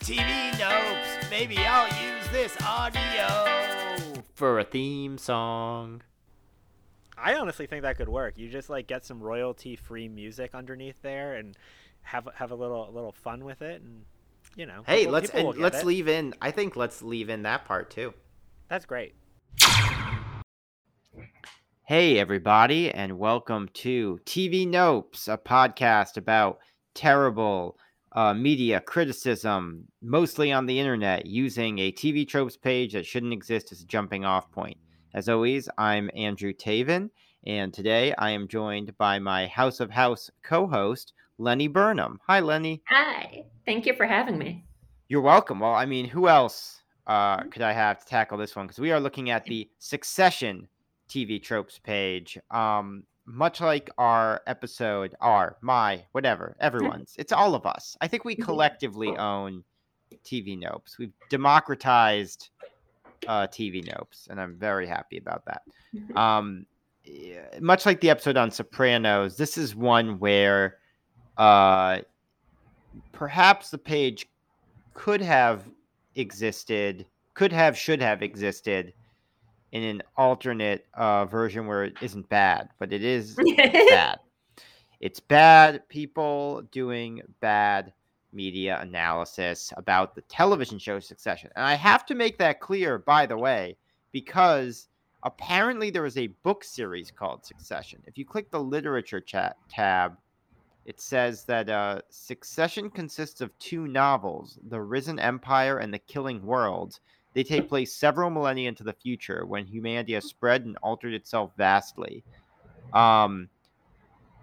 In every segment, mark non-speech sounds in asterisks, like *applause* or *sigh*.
TV Nopes. Maybe I'll use this audio for a theme song. I honestly think that could work. You just like get some royalty free music underneath there and have have a little a little fun with it and you know. Hey, people- let's people and let's it. leave in. I think let's leave in that part too. That's great. Hey, everybody, and welcome to TV Nopes, a podcast about terrible uh, media criticism, mostly on the internet, using a TV tropes page that shouldn't exist as a jumping off point. As always, I'm Andrew Taven, and today I am joined by my House of House co host, Lenny Burnham. Hi, Lenny. Hi. Thank you for having me. You're welcome. Well, I mean, who else uh, could I have to tackle this one? Because we are looking at the Succession TV tropes page. Um, much like our episode, our, my, whatever, *laughs* everyone's. It's all of us. I think we collectively own TV Nopes. We've democratized uh, TV Nopes, and I'm very happy about that. Um, much like the episode on Sopranos, this is one where uh, perhaps the page could have existed, could have, should have existed in an alternate uh, version where it isn't bad, but it is *laughs* bad. It's bad people doing bad media analysis about the television show Succession. And I have to make that clear, by the way, because apparently there is a book series called Succession. If you click the literature chat tab, it says that uh, Succession consists of two novels, The Risen Empire and The Killing Worlds. They take place several millennia into the future when humanity has spread and altered itself vastly. Um,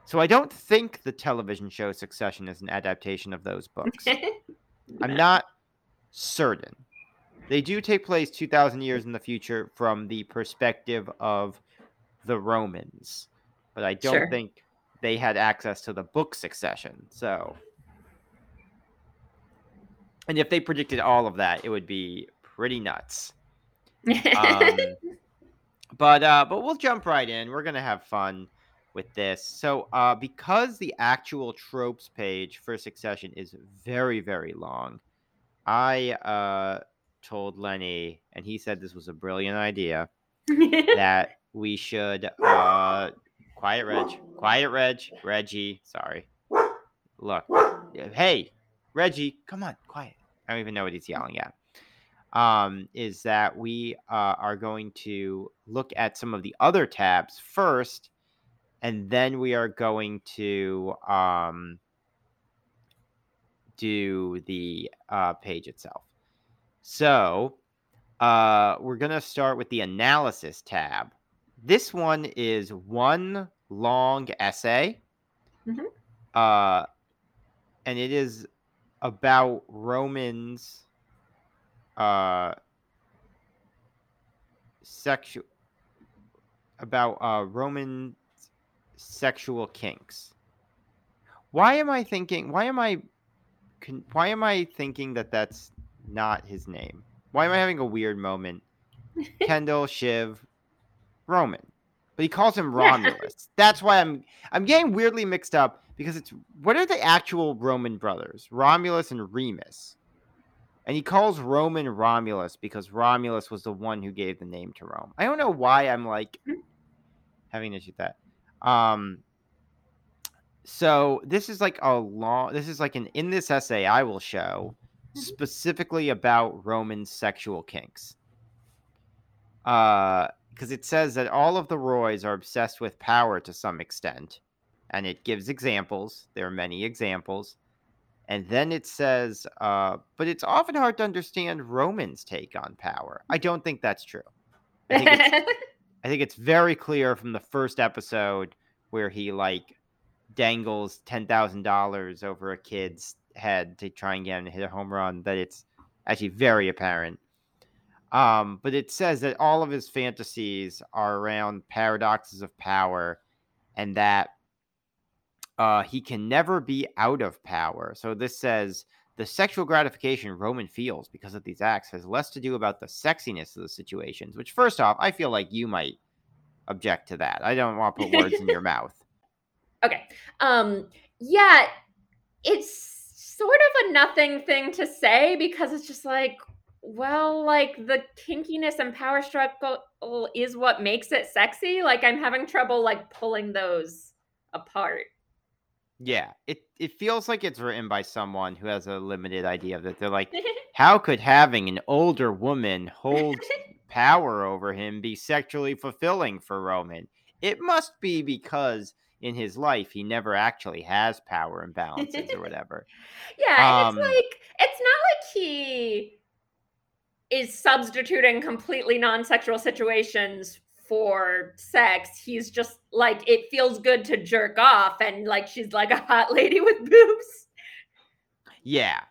so I don't think the television show Succession is an adaptation of those books. *laughs* I'm not certain. They do take place 2,000 years in the future from the perspective of the Romans, but I don't Sure. think they had access to the book Succession. So, and if they predicted all of that, it would be pretty nuts. Um, *laughs* but uh, but we'll jump right in. We're gonna have fun with this. So uh, because the actual tropes page for Succession is very very long, I uh, told Lenny, and he said this was a brilliant idea *laughs* that we should uh, quiet Reg, quiet Reg, Reggie. Sorry. Look, hey, Reggie, come on, quiet. I don't even know what he's yelling at um, is that we uh, are going to look at some of the other tabs first, and then we are going to um, do the uh, page itself. So uh, we're going to start with the analysis tab. This one is one long essay, Mhm. uh, and it is about Romans uh sexual about uh roman sexual kinks. Why am i thinking why am i con- why am i thinking that that's not his name? Why am i having a weird moment? *laughs* Kendall shiv roman. But he calls him Yeah. romulus. That's why i'm i'm getting weirdly mixed up because it's what are the actual roman brothers? Romulus and remus and he calls Roman Romulus because Romulus was the one who gave the name to Rome. I don't know why I'm like having an issue with that. Um, so this is like a long. This is like an in this essay I will show Mhm. specifically about Roman sexual kinks. Uh, because it says that all of the Roys are obsessed with power to some extent, and it gives examples. There are many examples. And then it says, uh, but it's often hard to understand Roman's take on power. I don't think that's true. I think it's, *laughs* I think it's very clear from the first episode where he like dangles ten thousand dollars over a kid's head to try and get him to hit a home run that it's actually very apparent. Um, but it says that all of his fantasies are around paradoxes of power, and that uh, he can never be out of power. So this says the sexual gratification Roman feels because of these acts has less to do about the sexiness of the situations. Which, first off, I feel like you might object to that. I don't want to put words in your *laughs* mouth. okay. Um yeah, it's sort of a nothing thing to say because it's just like, well, like the kinkiness and power struggle is what makes it sexy. Like I'm having trouble like pulling those apart. Yeah, it it feels like it's written by someone who has a limited idea of it. They're like, *laughs* how could having an older woman hold *laughs* power over him be sexually fulfilling for Roman? It must be because in his life he never actually has power imbalances or *laughs* whatever. yeah, Um, and it's like it's not like he is substituting completely non-sexual situations for sex. He's just like it feels good to jerk off and like she's like a hot lady with boobs. Yeah,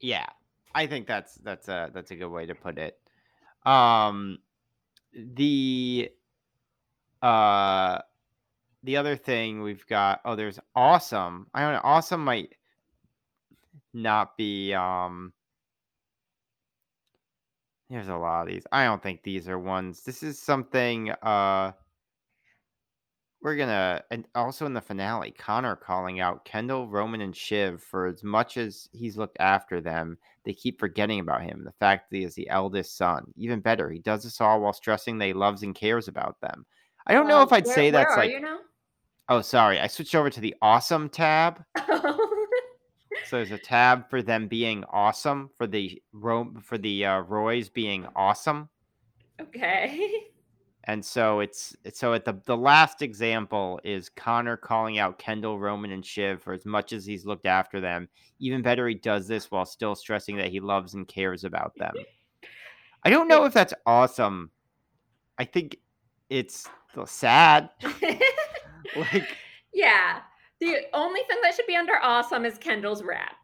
yeah. I think that's that's a that's a good way to put it. Um, the uh, the other thing we've got. Oh, there's awesome. I don't know. Awesome might not be. Um, there's a lot of these. I don't think these are ones. This is something. Uh, we're gonna and also in the finale, Connor calling out Kendall, Roman, and Shiv for as much as he's looked after them, they keep forgetting about him. The fact that he is the eldest son. Even better, he does this all while stressing that he loves and cares about them. I don't know if I'd where- say that's like oh sorry, I switched over to the awesome tab. *laughs* So there's a tab for them being awesome, for the Rome for the uh, Roys being awesome. okay. *laughs* And so it's it's- so at the the last example is Connor calling out Kendall, Roman, and Shiv for as much as he's looked after them. Even better, he does this while still stressing that he loves and cares about them. I don't know if that's awesome. I think it's sad. *laughs* *laughs* Like yeah. The only thing that should be under awesome is Kendall's rap.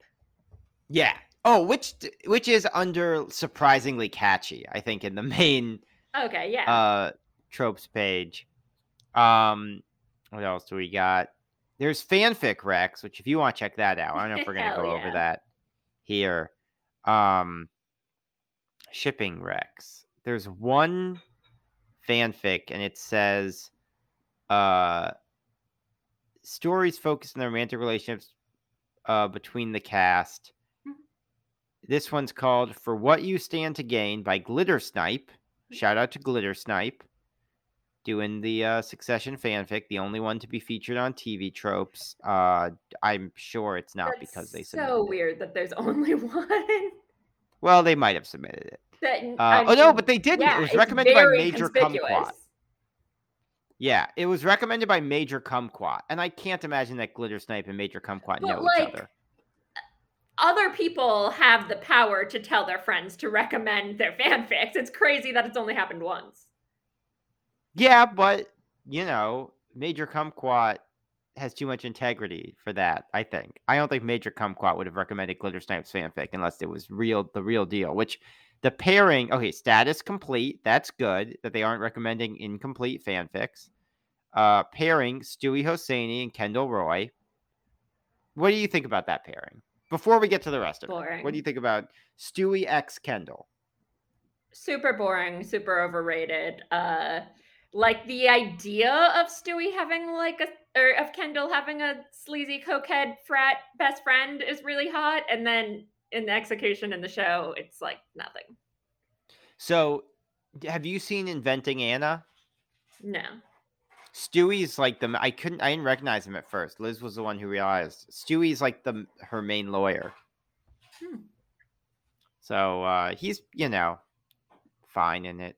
yeah. Oh, which which is under surprisingly catchy. I think in the *laughs* main Okay, yeah. uh tropes page. Um what else do we got? There's fanfic Rex, which if you want to check that out, I don't know if we're gonna *laughs* go over that here. Um shipping Rex. There's one fanfic and it says uh stories focused on the romantic relationships uh between the cast. Mhm. This one's called For What You Stand to Gain by Glitter Snipe. Shout out to Glitter Snipe doing the uh, Succession fanfic, the only one to be featured on TV tropes. Uh, I'm sure it's not That's because they so submitted it. weird that there's *laughs* only one. Well, they might have submitted it. that, Uh, oh no, but they didn't. yeah, it was recommended by Major. Kumquat. Yeah, it was recommended by Major Kumquat, and I can't imagine that Glitter Snipe and Major Kumquat But, know like, each other. Other people have the power to tell their friends to recommend their fanfics. It's crazy that it's only happened once. Yeah, but you know, Major Kumquat has too much integrity for that. I think. I don't think Major Kumquat would have recommended Glitter Snipes fanfic unless it was real, the real deal. Which the pairing, okay, status complete. That's good that they aren't recommending incomplete fanfics. Uh, pairing Stewie Hosseini and Kendall Roy. What do you think about that pairing? Before we get to the rest of it, what do you think about Stewie X Kendall? Super boring, super overrated. Uh like the idea of Stewie having like a or of Kendall having a sleazy cokehead frat best friend is really hot, and then in the execution in the show, it's like nothing. So, have you seen Inventing Anna? No. Stewie's like the I couldn't I didn't recognize him at first. Liz was the one who realized Stewie's like the her main lawyer. Hmm. So uh he's you know fine in it.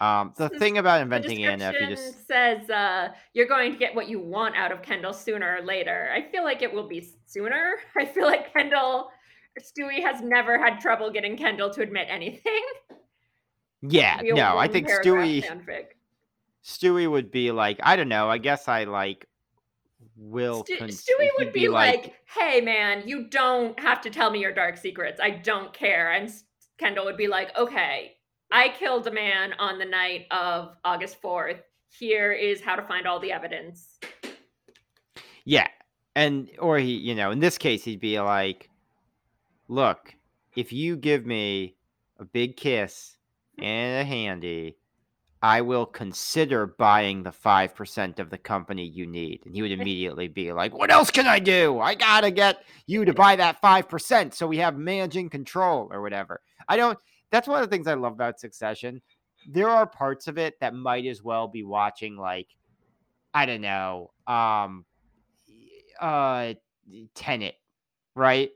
Um the This- thing about inventing Anna, if you just says uh, you're going to get what you want out of Kendall sooner or later. I feel like it will be sooner. *laughs* I feel like Kendall, Stewie has never had trouble getting Kendall to admit anything. *laughs* yeah no I think Stewie fanfic. Stewie would be like I don't know I guess I like will con- Stewie would be, like, "Hey, man, you don't have to tell me your dark secrets. I don't care." And Kendall would be like, "Okay, I killed a man on the night of August fourth. Here is how to find all the evidence." Yeah. And or he, you know, in this case he'd be like, "Look, if you give me a big kiss and a handy, I will consider buying the 5% of the company you need. And he would immediately be like, What else can I do? I got to get you to buy that 5% so we have managing control or whatever. I don't, that's one of the things I love about Succession. There are parts of it that might as well be watching, like, I don't know, um, uh, Tenet, right?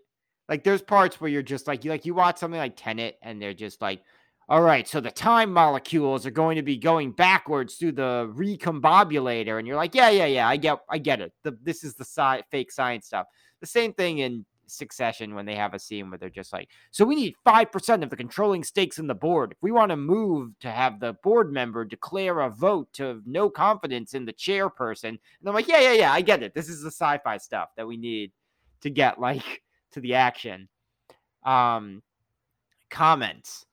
Like, there's parts where you're just like, you like, you watch something like Tenet and they're just like, all right, so the time molecules are going to be going backwards through the recombobulator, and you're like, yeah, yeah, yeah, I get, I get it. The, this is the sci- fake science stuff. The same thing in Succession when they have a scene where they're just like, so we need five percent of the controlling stakes in the board. If we want to move to have the board member declare a vote to no confidence in the chairperson, and I'm like, yeah, yeah, yeah, I get it. This is the sci-fi stuff that we need to get like to the action. Um, comments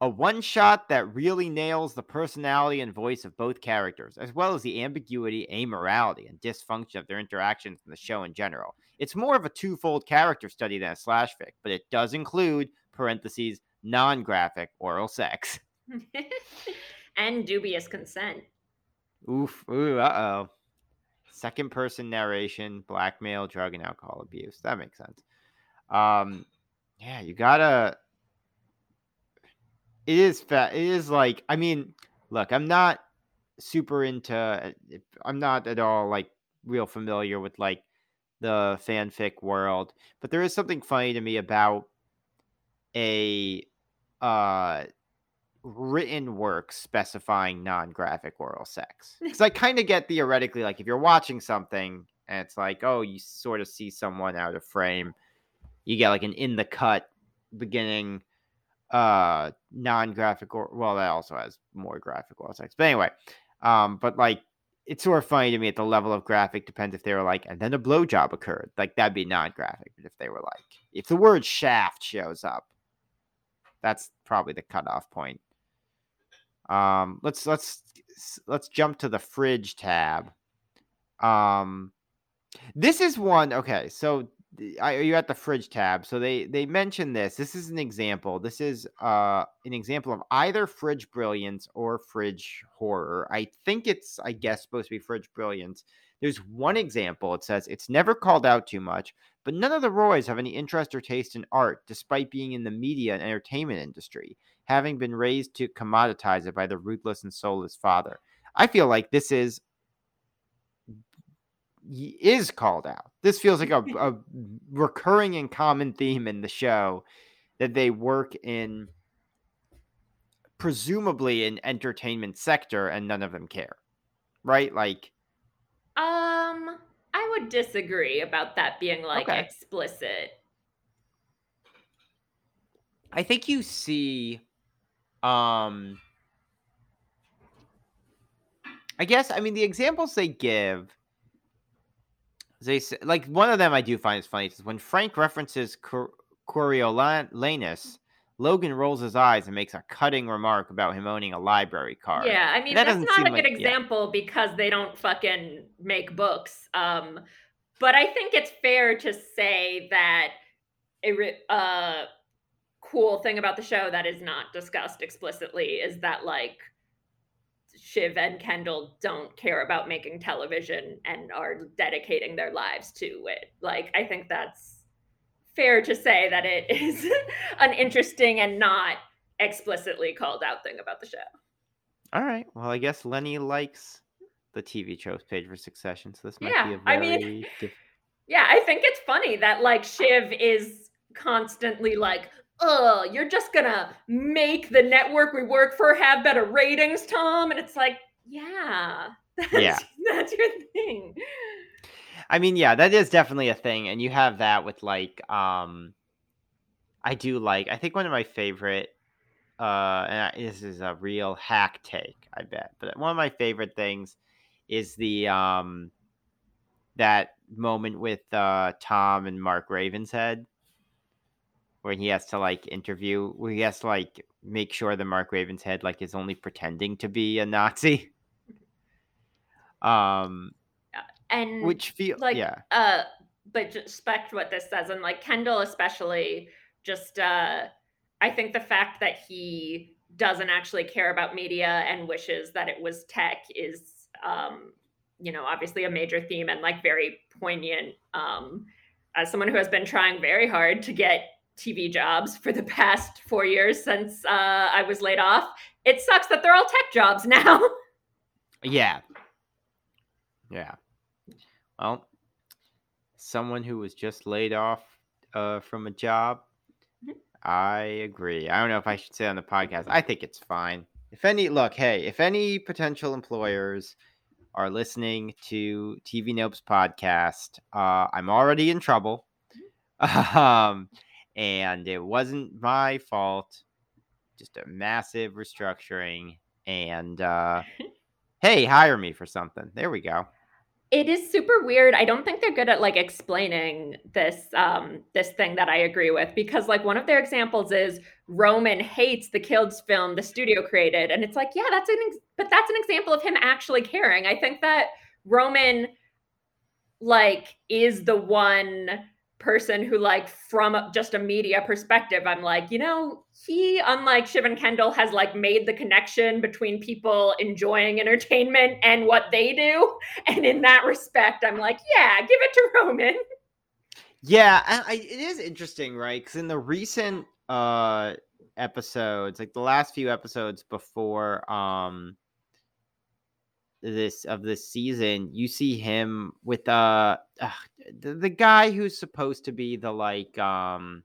a one shot that really nails the personality and voice of both characters, as well as the ambiguity, amorality, and dysfunction of their interactions in the show in general. It's more of a twofold character study than a slash fic, but it does include parentheses non graphic oral sex. *laughs* and dubious consent. Oof, ooh, uh oh. Second person narration, blackmail, drug and alcohol abuse. That makes sense. Um, yeah, you gotta it is fat. It is like I mean, look, I'm not super into. Uh, I'm not at all like real familiar with like the fanfic world, but there is something funny to me about a uh written work specifying non-graphic oral sex *laughs* because i kind of get theoretically like if you're watching something and it's like oh you sort of see someone out of frame you get like an in the cut beginning uh non-graphic or well that also has more graphical sex but anyway um but like it's sort of funny to me at the level of graphic depends if they were like and then a blowjob occurred. Like that'd be non-graphic but if they were like if the word shaft shows up that's probably the cutoff point. Um let's let's let's jump to the fridge tab. Um this is one okay so are you at the fridge tab? So they they mentioned this. This is an example. This is uh an example of either fridge brilliance or fridge horror. I think it's I guess supposed to be fridge brilliance. There's one example. It says it's never called out too much, but none of the Roys have any interest or taste in art, despite being in the media and entertainment industry, having been raised to commoditize it by the ruthless and soulless father. I feel like this is is called out. This feels like a, *laughs* a recurring and common theme in the show that they work in presumably an entertainment sector and none of them care. Right? Like um I would disagree about that being like okay. explicit. I think you see um I guess I mean the examples they give they say, like one of them I do find is funny is when Frank references Cor- Coriolanus, Logan rolls his eyes and makes a cutting remark about him owning a library card. Yeah, I mean that that's not a good like, example yeah. because they don't fucking make books. Um, but I think it's fair to say that a uh, cool thing about the show that is not discussed explicitly is that like Shiv and Kendall don't care about making television and are dedicating their lives to it. Like, I think that's fair to say that it *laughs* is an interesting and not explicitly called out thing about the show. All right. Well, I guess Lenny likes the TV tropes page for Succession, so this might yeah, be a very. I mean, *laughs* diff- yeah, I think it's funny that like Shiv is constantly like, oh, you're just gonna make the network we work for have better ratings, Tom. And it's like, yeah, *laughs* that's, yeah. that's your thing. I mean, yeah, that is definitely a thing. And you have that with like, um, I do like, I think one of my favorite, uh, and I, this is a real hack take, I bet, but one of my favorite things is the, um, that moment with uh, Tom and Mark Ravenhead when he has to like interview where he has to like make sure that Mark Ravenhead like is only pretending to be a Nazi. *laughs* Um and which feel like yeah. Uh but respect what this says and like Kendall especially just uh I think the fact that he doesn't actually care about media and wishes that it was tech is um, you know obviously a major theme and like very poignant um, as someone who has been trying very hard to get tv jobs for the past four years since uh, i was laid off it sucks that they're all tech jobs now *laughs* Yeah. Yeah. Well, someone who was just laid off uh, from a job, Mhm. I agree. I don't know if I should say on the podcast. I think it's fine. If any, look, hey, if any potential employers are listening to TV Nopes podcast, uh, I'm already in trouble. *laughs* Um, and it wasn't my fault. Just a massive restructuring. And uh, *laughs* hey, hire me for something. There we go. it is super weird i don't think they're good at like explaining this um this thing that i agree with because like one of their examples is roman hates the kills film the studio created and it's like yeah that's an ex- but that's an example of him actually caring i think that roman like is the one person who like from just a media perspective i'm like you know he unlike shiv and kendall has like made the connection between people enjoying entertainment and what they do *laughs* and in that respect i'm like yeah give it to roman Yeah, I, I, it is interesting, right? Because in the recent uh episodes, like the last few episodes before um this of this season, you see him with uh, uh the, the guy who's supposed to be the like um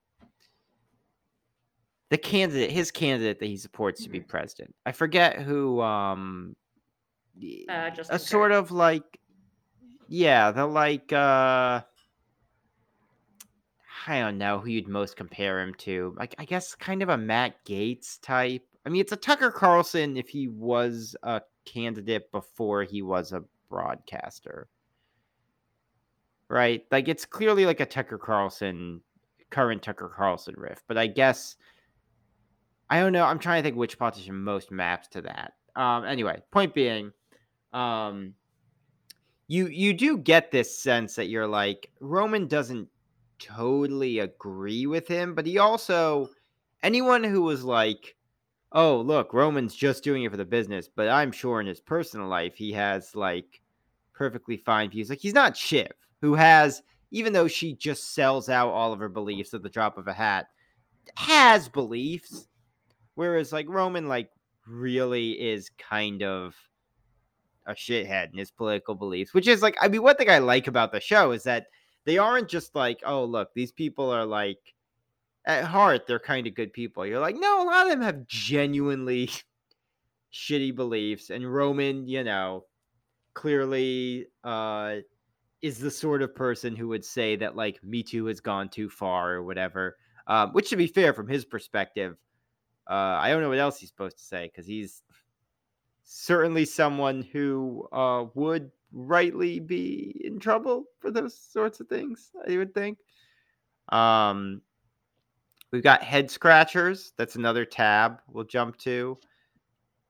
the candidate, his candidate that he supports to be president. I forget who um uh just a sort of like yeah the like uh i don't know who you'd most compare him to. Like i guess kind of a matt gaetz type. I mean it's a tucker carlson if he was a candidate before he was a broadcaster. Right? Like it's clearly like a tucker carlson current tucker carlson riff but i guess i don't know. I'm trying to think which politician most maps to that. Um anyway point being um you you do get this sense that you're like Roman doesn't totally agree with him, but he also anyone who was like, "Oh, look, Roman's just doing it for the business," but I'm sure in his personal life he has like perfectly fine views. Like he's not Shiv, who has even though she just sells out all of her beliefs at the drop of a hat, has beliefs. Whereas like Roman like really is kind of a shithead in his political beliefs, which is like, I mean, one thing I like about the show is that they aren't just like, oh, look, these people are like, at heart, they're kind of good people. You're like, no, a lot of them have genuinely *laughs* shitty beliefs. And Roman, you know, clearly uh, is the sort of person who would say that, like, Me Too has gone too far or whatever. Um, which, to be fair, from his perspective, uh, I don't know what else he's supposed to say because he's certainly someone who uh, would rightly be in trouble for those sorts of things. I would think. Um, we've got head scratchers. That's another tab we'll jump to.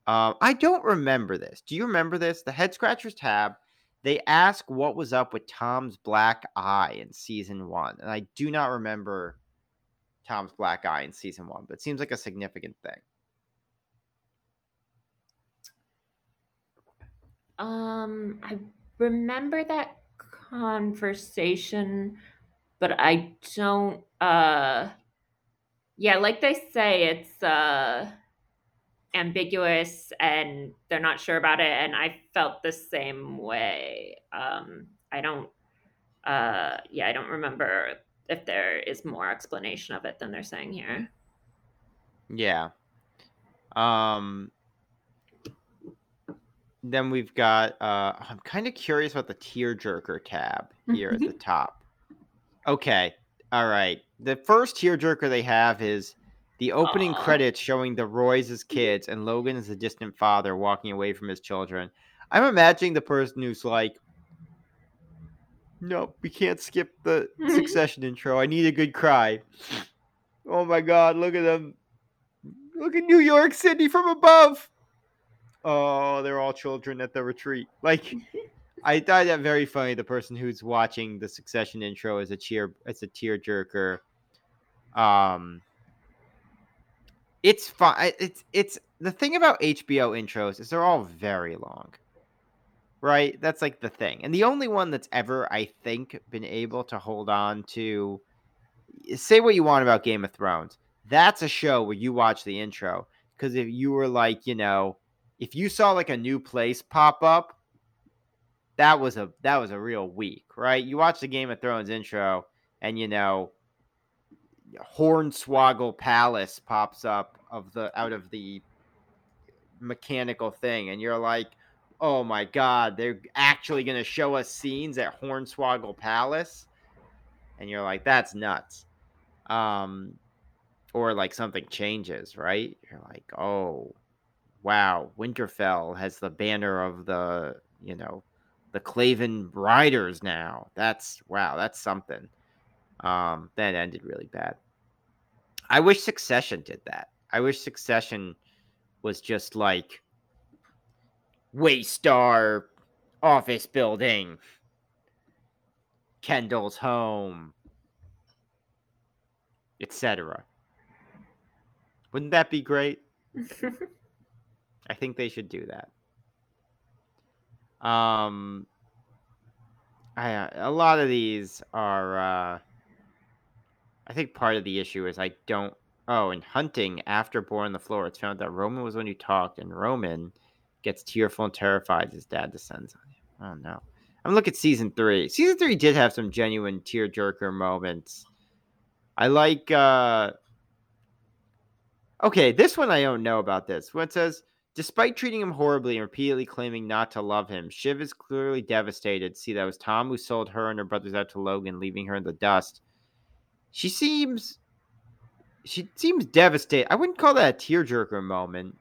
Um, I don't remember this. Do you remember this? The head scratchers tab. They ask what was up with Tom's black eye in season one, and I do not remember Tom's black eye in season one, but it seems like a significant thing. Um, I remember that conversation, but I don't. Uh, yeah, like they say, it's uh ambiguous and they're not sure about it, and I felt the same way. Um, I don't. Uh, yeah, I don't remember if there is more explanation of it than they're saying here. Yeah. Um then we've got uh I'm kind of curious about the tearjerker tab here at the top. Okay. All right. The first tearjerker they have is the opening credits showing the Roys as kids and Logan as a distant father walking away from his children. I'm imagining the person who's like Nope, we can't skip the *laughs* succession intro. I need a good cry. Oh my god, look at them. Look at New York City from above. Oh, they're all children at the retreat. Like *laughs* I thought that very funny. The person who's watching the Succession intro is a cheer, it's a tear jerker. Um, It's fine. It's it's the thing about HBO intros is they're all very long. Right? That's like the thing. And the only one that's ever, I think, been able to hold on to say what you want about Game of Thrones. That's a show where you watch the intro. Because if you were like, you know, if you saw like a new place pop up, that was a that was a real week, right? You watch the Game of Thrones intro, and you know, Hornswoggle Palace pops up of the out of the mechanical thing, and you're like, oh my god, they're actually going to show us scenes at Hornswoggle Palace, and you're like, that's nuts. Um, or like something changes, right? You're like, oh, wow, Winterfell has the banner of the, you know, the Craven Riders now. That's wow, that's something. Um, that ended really bad. I wish Succession did that. I wish Succession was just like Waystar office building, Kendall's home, etc. Wouldn't that be great? *laughs* I think they should do that. Um, I uh, lot of these are. Uh, I think part of the issue is I don't. Oh, in hunting after Boar on the Floor, it's found that Roman was when you talked, and Roman gets tearful and terrified his dad descends on him. Oh no. I'm looking at season three. Season three did have some genuine tearjerker moments. I like uh Okay, this one I don't know about this. When it says Despite treating him horribly and repeatedly claiming not to love him, Shiv is clearly devastated see that was Tom who sold her and her brothers out to Logan, leaving her in the dust. She seems she seems devastated. I wouldn't call that a tearjerker moment.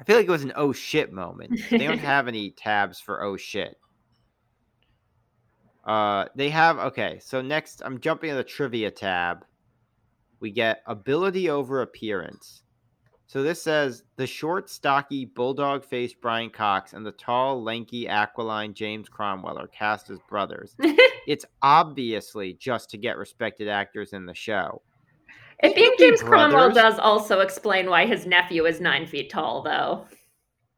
I feel like it was an oh shit moment. They don't *laughs* have any tabs for oh shit. Uh, they have okay. So next, I'm jumping to the trivia tab. We get ability over appearance. So this says the short, stocky, bulldog faced Brian Cox and the tall, lanky, aquiline James Cromwell are cast as brothers. *laughs* it's obviously just to get respected actors in the show. It being James Cromwell does also explain why his nephew is nine feet tall, though.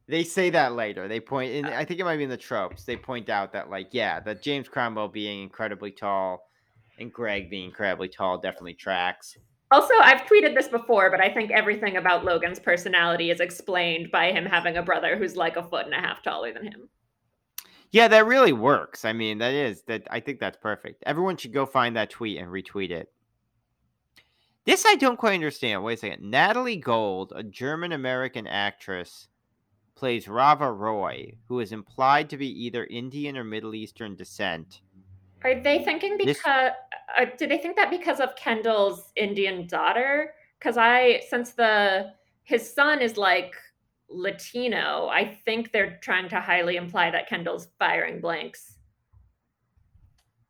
They say that later. They point, and uh. I think it might be in the tropes. They point out that, like, yeah, that James Cromwell being incredibly tall and Greg being incredibly tall definitely tracks. Also, I've tweeted this before, but I think everything about Logan's personality is explained by him having a brother who's like a foot and a half taller than him. Yeah, that really works. I mean, that is that I think that's perfect. Everyone should go find that tweet and retweet it. This I don't quite understand. Wait a second. Natalie Gold, a German American actress, plays Rava Roy, who is implied to be either Indian or Middle Eastern descent. Are they thinking because this... uh, do they think that because of Kendall's Indian daughter? Because I since the his son is like Latino, I think they're trying to highly imply that Kendall's firing blanks.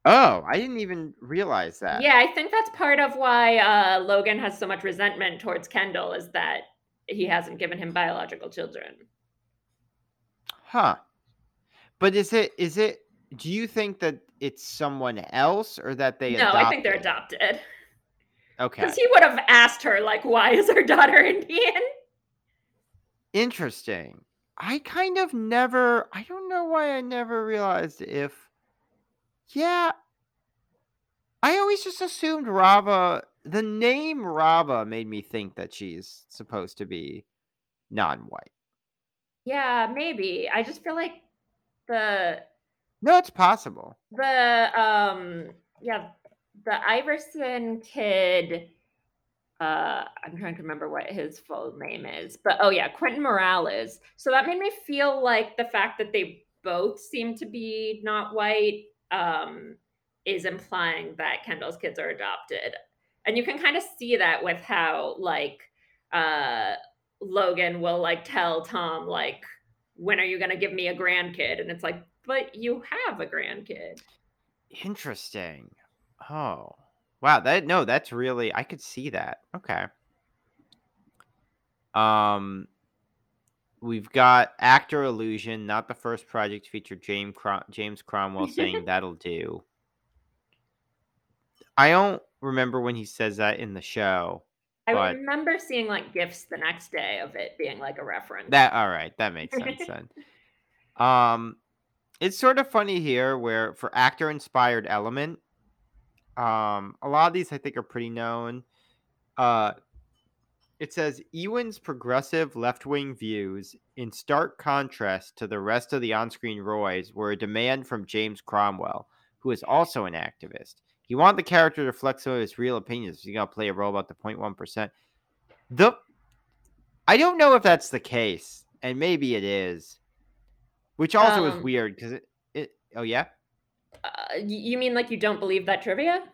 Oh, I didn't even realize that. Yeah, I think that's part of why uh, Logan has so much resentment towards Kendall is that he hasn't given him biological children. Huh. But is it is it do you think that it's someone else or that they No, adopted? I think they're adopted. Okay. Because he would have asked her, like, why is her daughter *laughs* Indian? Interesting. I kind of never I don't know why I never realized if yeah. I always just assumed Rava the name Rava made me think that she's supposed to be non-white. Yeah, maybe. I just feel like the no, it's possible. The um yeah, the Iverson kid uh I'm trying to remember what his full name is. But oh yeah, Quentin Morales. So that made me feel like the fact that they both seem to be not white um is implying that Kendall's kids are adopted. And you can kind of see that with how like uh Logan will like tell Tom like when are you going to give me a grandkid and it's like but you have a grandkid. Interesting. Oh. Wow, that no, that's really I could see that. Okay. Um we've got actor illusion, not the first project to feature James Crom- James Cromwell saying *laughs* that'll do. I don't remember when he says that in the show. I but remember seeing like gifs the next day of it being like a reference. that all right, that makes sense *laughs* then. Um, it's sort of funny here where for actor inspired element, um, a lot of these I think are pretty known. Uh, it says Ewan's progressive left wing views, in stark contrast to the rest of the on screen Roys, were a demand from James Cromwell, who is also an activist. He wanted the character to reflect some of his real opinions. He's going to play a role about the 0.1%. The, I don't know if that's the case, and maybe it is, which also is Um, weird because it, it, oh, yeah? Uh, you mean like you don't believe that trivia?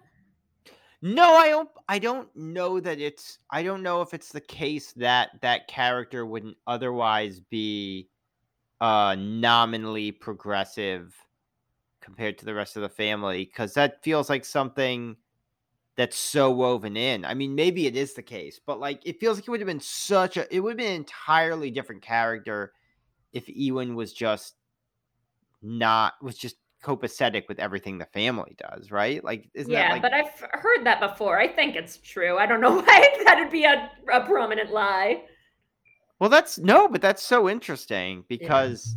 No, I don't. I don't know that it's. I don't know if it's the case that that character wouldn't otherwise be, uh, nominally progressive compared to the rest of the family, because that feels like something that's so woven in. I mean, maybe it is the case, but like, it feels like it would have been such a. It would have been an entirely different character if Ewan was just not was just copacetic with everything the family does, right? Like, isn't yeah, that like but I've heard that before. I think it's true. I don't know *laughs* why that'd be a, a prominent lie. Well, that's no, but that's so interesting because,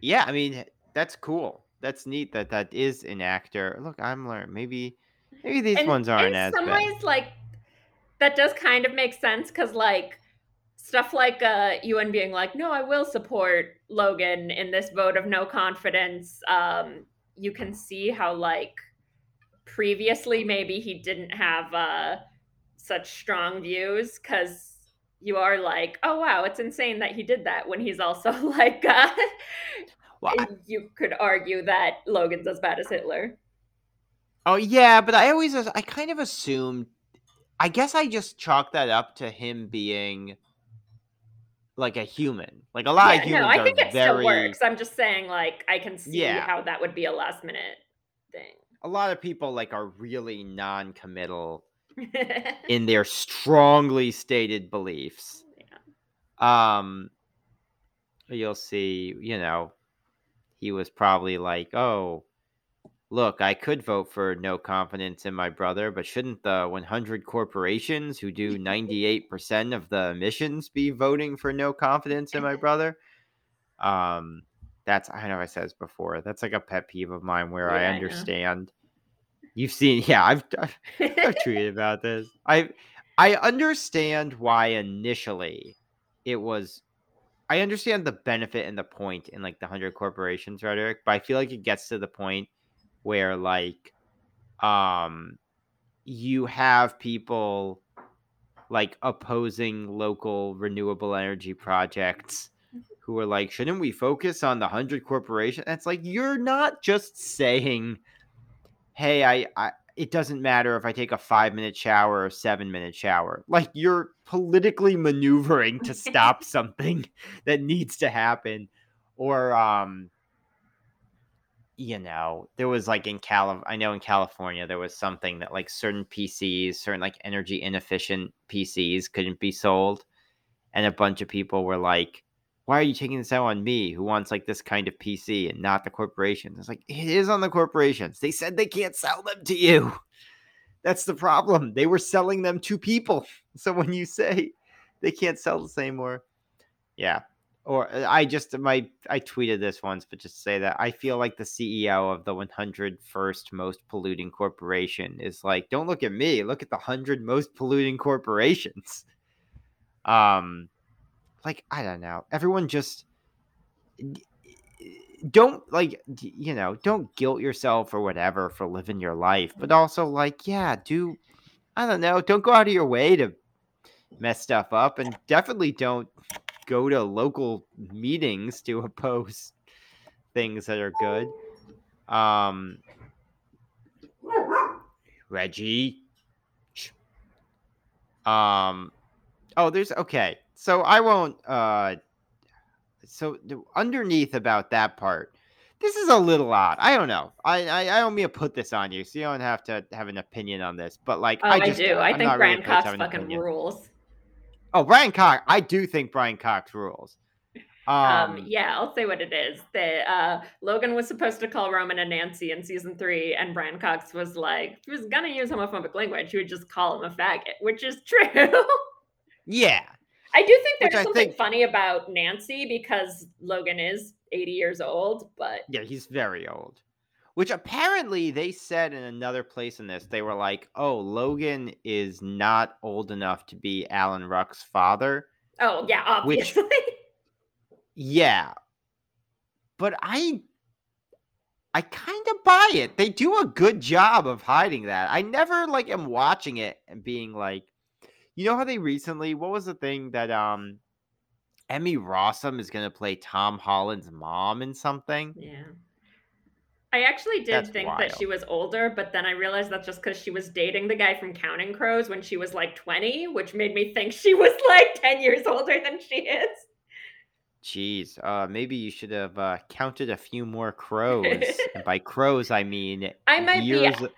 yeah, I mean, that's cool. That's neat that that is an actor. Look, I'm learning. Maybe, maybe these And ones aren't in as some bad. ways, like that does kind of make sense because like stuff like uh Ewan being like, no, I will support Logan in this vote of no confidence. Um, you can see how like previously maybe he didn't have uh such strong views because you are like, oh wow, it's insane that he did that when he's also *laughs* like uh Well, I- you could argue that Logan's as bad as Hitler. oh yeah, but I always, I kind of assumed. I guess I just chalk that up to him being like a human. Like a lot of humans no, I think it very. still works. I'm just saying, like, I can see Yeah. how that would be a last minute thing. A lot of people like are really non-committal *laughs* in their strongly stated beliefs. Yeah. Um, you'll see, you know, he was probably like, "Oh, look, I could vote for no confidence in my brother, but shouldn't the 100 corporations who do *laughs* 98% of the emissions be voting for no confidence in my *laughs* brother?" Um, that's I know I said this before. That's like a pet peeve of mine where Yeah, I I understand. You've seen, *laughs* yeah, I've I've tweeted about this. I I understand why initially it was I understand the benefit and the point in like the hundred corporations rhetoric, but I feel like it gets to the point where like um you have people like opposing local renewable energy projects who are like, shouldn't we focus on the hundred corporation? And it's like you're not just saying, hey, I, I it doesn't matter if I take a five minute shower or seven minute shower. Like you're politically maneuvering to stop *laughs* something *laughs* that needs to happen. Or um you know, there was like in Cal I know in California there was something that like certain PCs, certain like energy inefficient PCs couldn't be sold. And a bunch of people were like, why are you taking this out on me who wants like this kind of PC and not the corporations? It's like it is on the corporations. They said they can't sell them to you. That's the problem. They were selling them to people. *laughs* So when you say they can't sell the same or yeah. Or uh, I just my I tweeted this once, but just say that I feel like the CEO of the 101st most polluting corporation is like, don't look at me, look at the 100 most polluting corporations. Um like I don't know. Everyone just don't like you know don't guilt yourself or whatever for living your life but also like yeah do i don't know don't go out of your way to mess stuff up and definitely don't go to local meetings to *laughs* oppose things that are good um reggie um oh there's okay so i won't uh so underneath about that part this is a little odd i don't know i i, I don't mean to put this on you so you don't have to have an opinion on this but like Oh, I, just do. I I'm think not really Brian Cox fucking opinion. rules. Oh brian cox i do think brian cox rules Um, Um, yeah, I'll say what it is. The uh, Logan was supposed to call Roman a Nancy in season three, and Brian Cox was like, he was gonna use homophobic language. He would just call him a faggot, which is *laughs* true. yeah, I do think there's something think- funny about Nancy because Logan is 80 years old, but yeah, he's very old. Which apparently they said in another place in this, they were like, "Oh, Logan is not old enough to be Alan Ruck's father." oh yeah, Which- obviously. *laughs* Yeah. But I I kind of buy it. They do a good job of hiding that. I never like am watching it and being like you know how they recently what was the thing that um Emmy Rossum is going to play Tom Holland's mom in something? yeah. I actually did That's think that she was older, but then I realized that's just because she was dating the guy from Counting Crows when she was like 20, which made me think she was like 10 years older than she is. Jeez, uh maybe you should have uh, counted a few more crows. and by crows I mean *laughs* I might years be.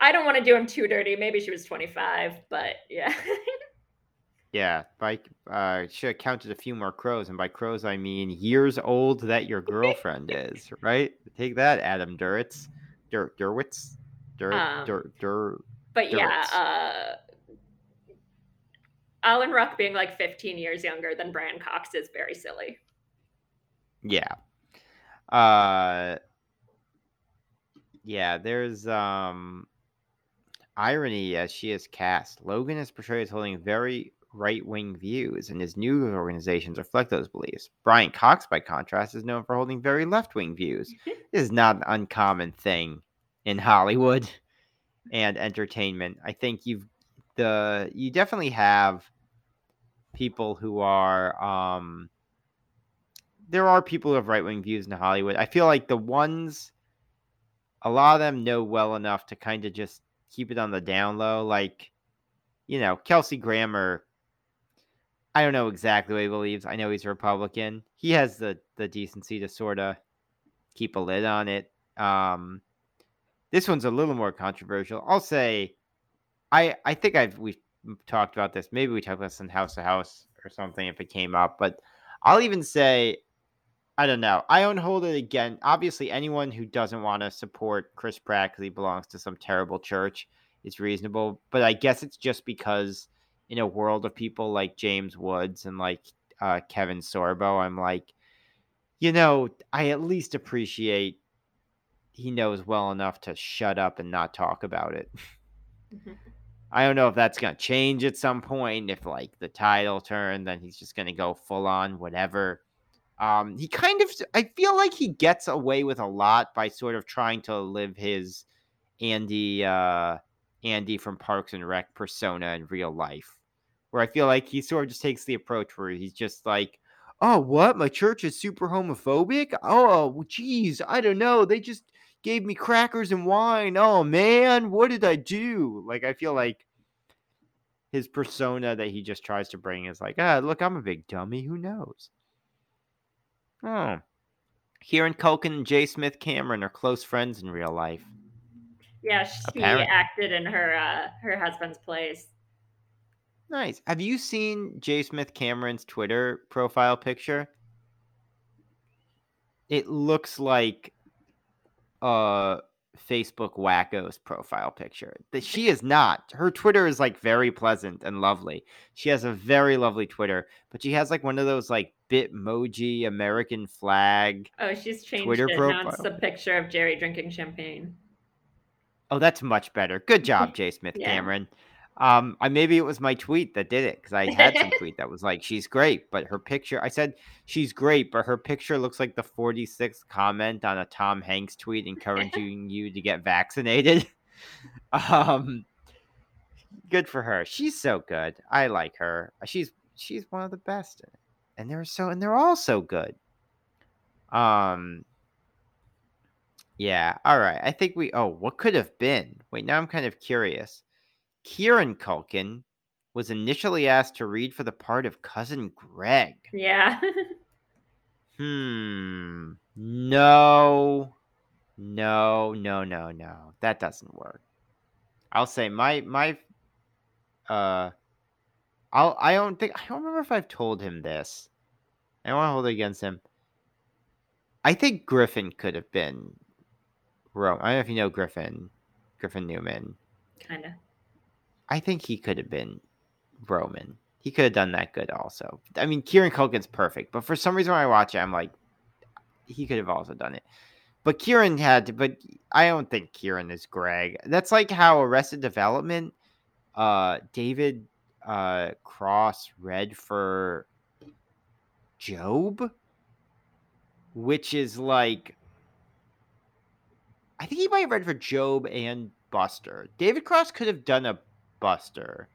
I don't want to do him too dirty. Maybe she was 25, but yeah. *laughs* Yeah, by uh, should have counted a few more crows, and by crows I mean years old that your *laughs* girlfriend is, right? Take that, Adam Duritz, Dur Durwitz, Dur Um, Dur Dur. But yeah, uh Alan Ruck being like 15 years younger than Brian Cox is very silly. Yeah, uh, yeah. There's um irony as she is cast. Logan is portrayed as holding very right wing views, and his news organizations reflect those beliefs. Brian Cox, by contrast, is known for holding very left wing views. *laughs* this is not an uncommon thing in Hollywood and entertainment. I think you've the you definitely have people who are um there are people who have right wing views in Hollywood. I feel like the ones a lot of them know well enough to kind of just keep it on the down low. Like, you know, Kelsey Grammer. I don't know exactly what he believes. I know he's a Republican. He has the the decency to sort of keep a lid on it. Um, this one's a little more controversial. I'll say, I I think I've we've talked about this. Maybe we talked about this in House of House or something if it came up. But I'll even say, I don't know. I don't hold it again. Obviously, anyone who doesn't want to support Chris Pratt because he belongs to some terrible church is reasonable. But I guess it's just because in a world of people like James Woods and like uh, Kevin Sorbo, I'm like, you know, I at least appreciate he knows well enough to shut up and not talk about it. I don't know if that's gonna change at some point. If like the title turn, then he's just gonna go full on whatever. Um, he kind of, I feel like he gets away with a lot by sort of trying to live his Andy, uh, Andy from Parks and Rec persona in real life, where I feel like he sort of just takes the approach where he's just like, "Oh, what? My church is super homophobic? Oh, geez, I don't know. They just gave me crackers and wine. Oh man, what did I do?" Like I feel like his persona that he just tries to bring is like, "Ah, look, I'm a big dummy. Who knows?" Oh, Kieran Culkin and J. Smith Cameron are close friends in real life. Yeah, she acted in her uh, her husband's place. Nice. Have you seen J. Smith Cameron's Twitter profile picture? It looks like a Facebook Wacko's profile picture. That she is not. Her Twitter is like very pleasant and lovely. She has a very lovely Twitter, but she has like one of those like Bitmoji American flag. Oh, she's changed Twitter it. Now it's a picture of Gerri drinking champagne. Oh, that's much better. Good job, *laughs* J. Smith Yeah. Cameron. Um, I maybe it was my tweet that did it because I had some *laughs* tweet that was like, "She's great," but her picture. I said she's great, but her picture looks like the 46th comment on a Tom Hanks tweet encouraging you to get vaccinated. *laughs* um, good for her. She's so good. I like her. She's she's one of the best, and they're so and they're all so good. Um, yeah. All right. I think we. Oh, what could have been? Wait. Now I'm kind of curious. Kieran Culkin was initially asked to read for the part of cousin Greg. Yeah. *laughs* Hmm. No. No. No. No. No. That doesn't work. I'll say my my. Uh. I'll. I don't think. I don't remember if I've told him this. I don't want to hold it against him. I think Griffin could have been I don't know if you know Griffin, Griffin Newman. Kind of. I think he could have been Roman. He could have done that good also. I mean, Kieran Culkin's perfect, but for some reason when I watch it, I'm like, he could have also done it. But Kieran had to, but I don't think Kieran is Greg. That's like how Arrested Development, uh, David uh, Cross read for Gob, which is like, I think he might have read for Gob and Buster. David Cross could have done a Buster,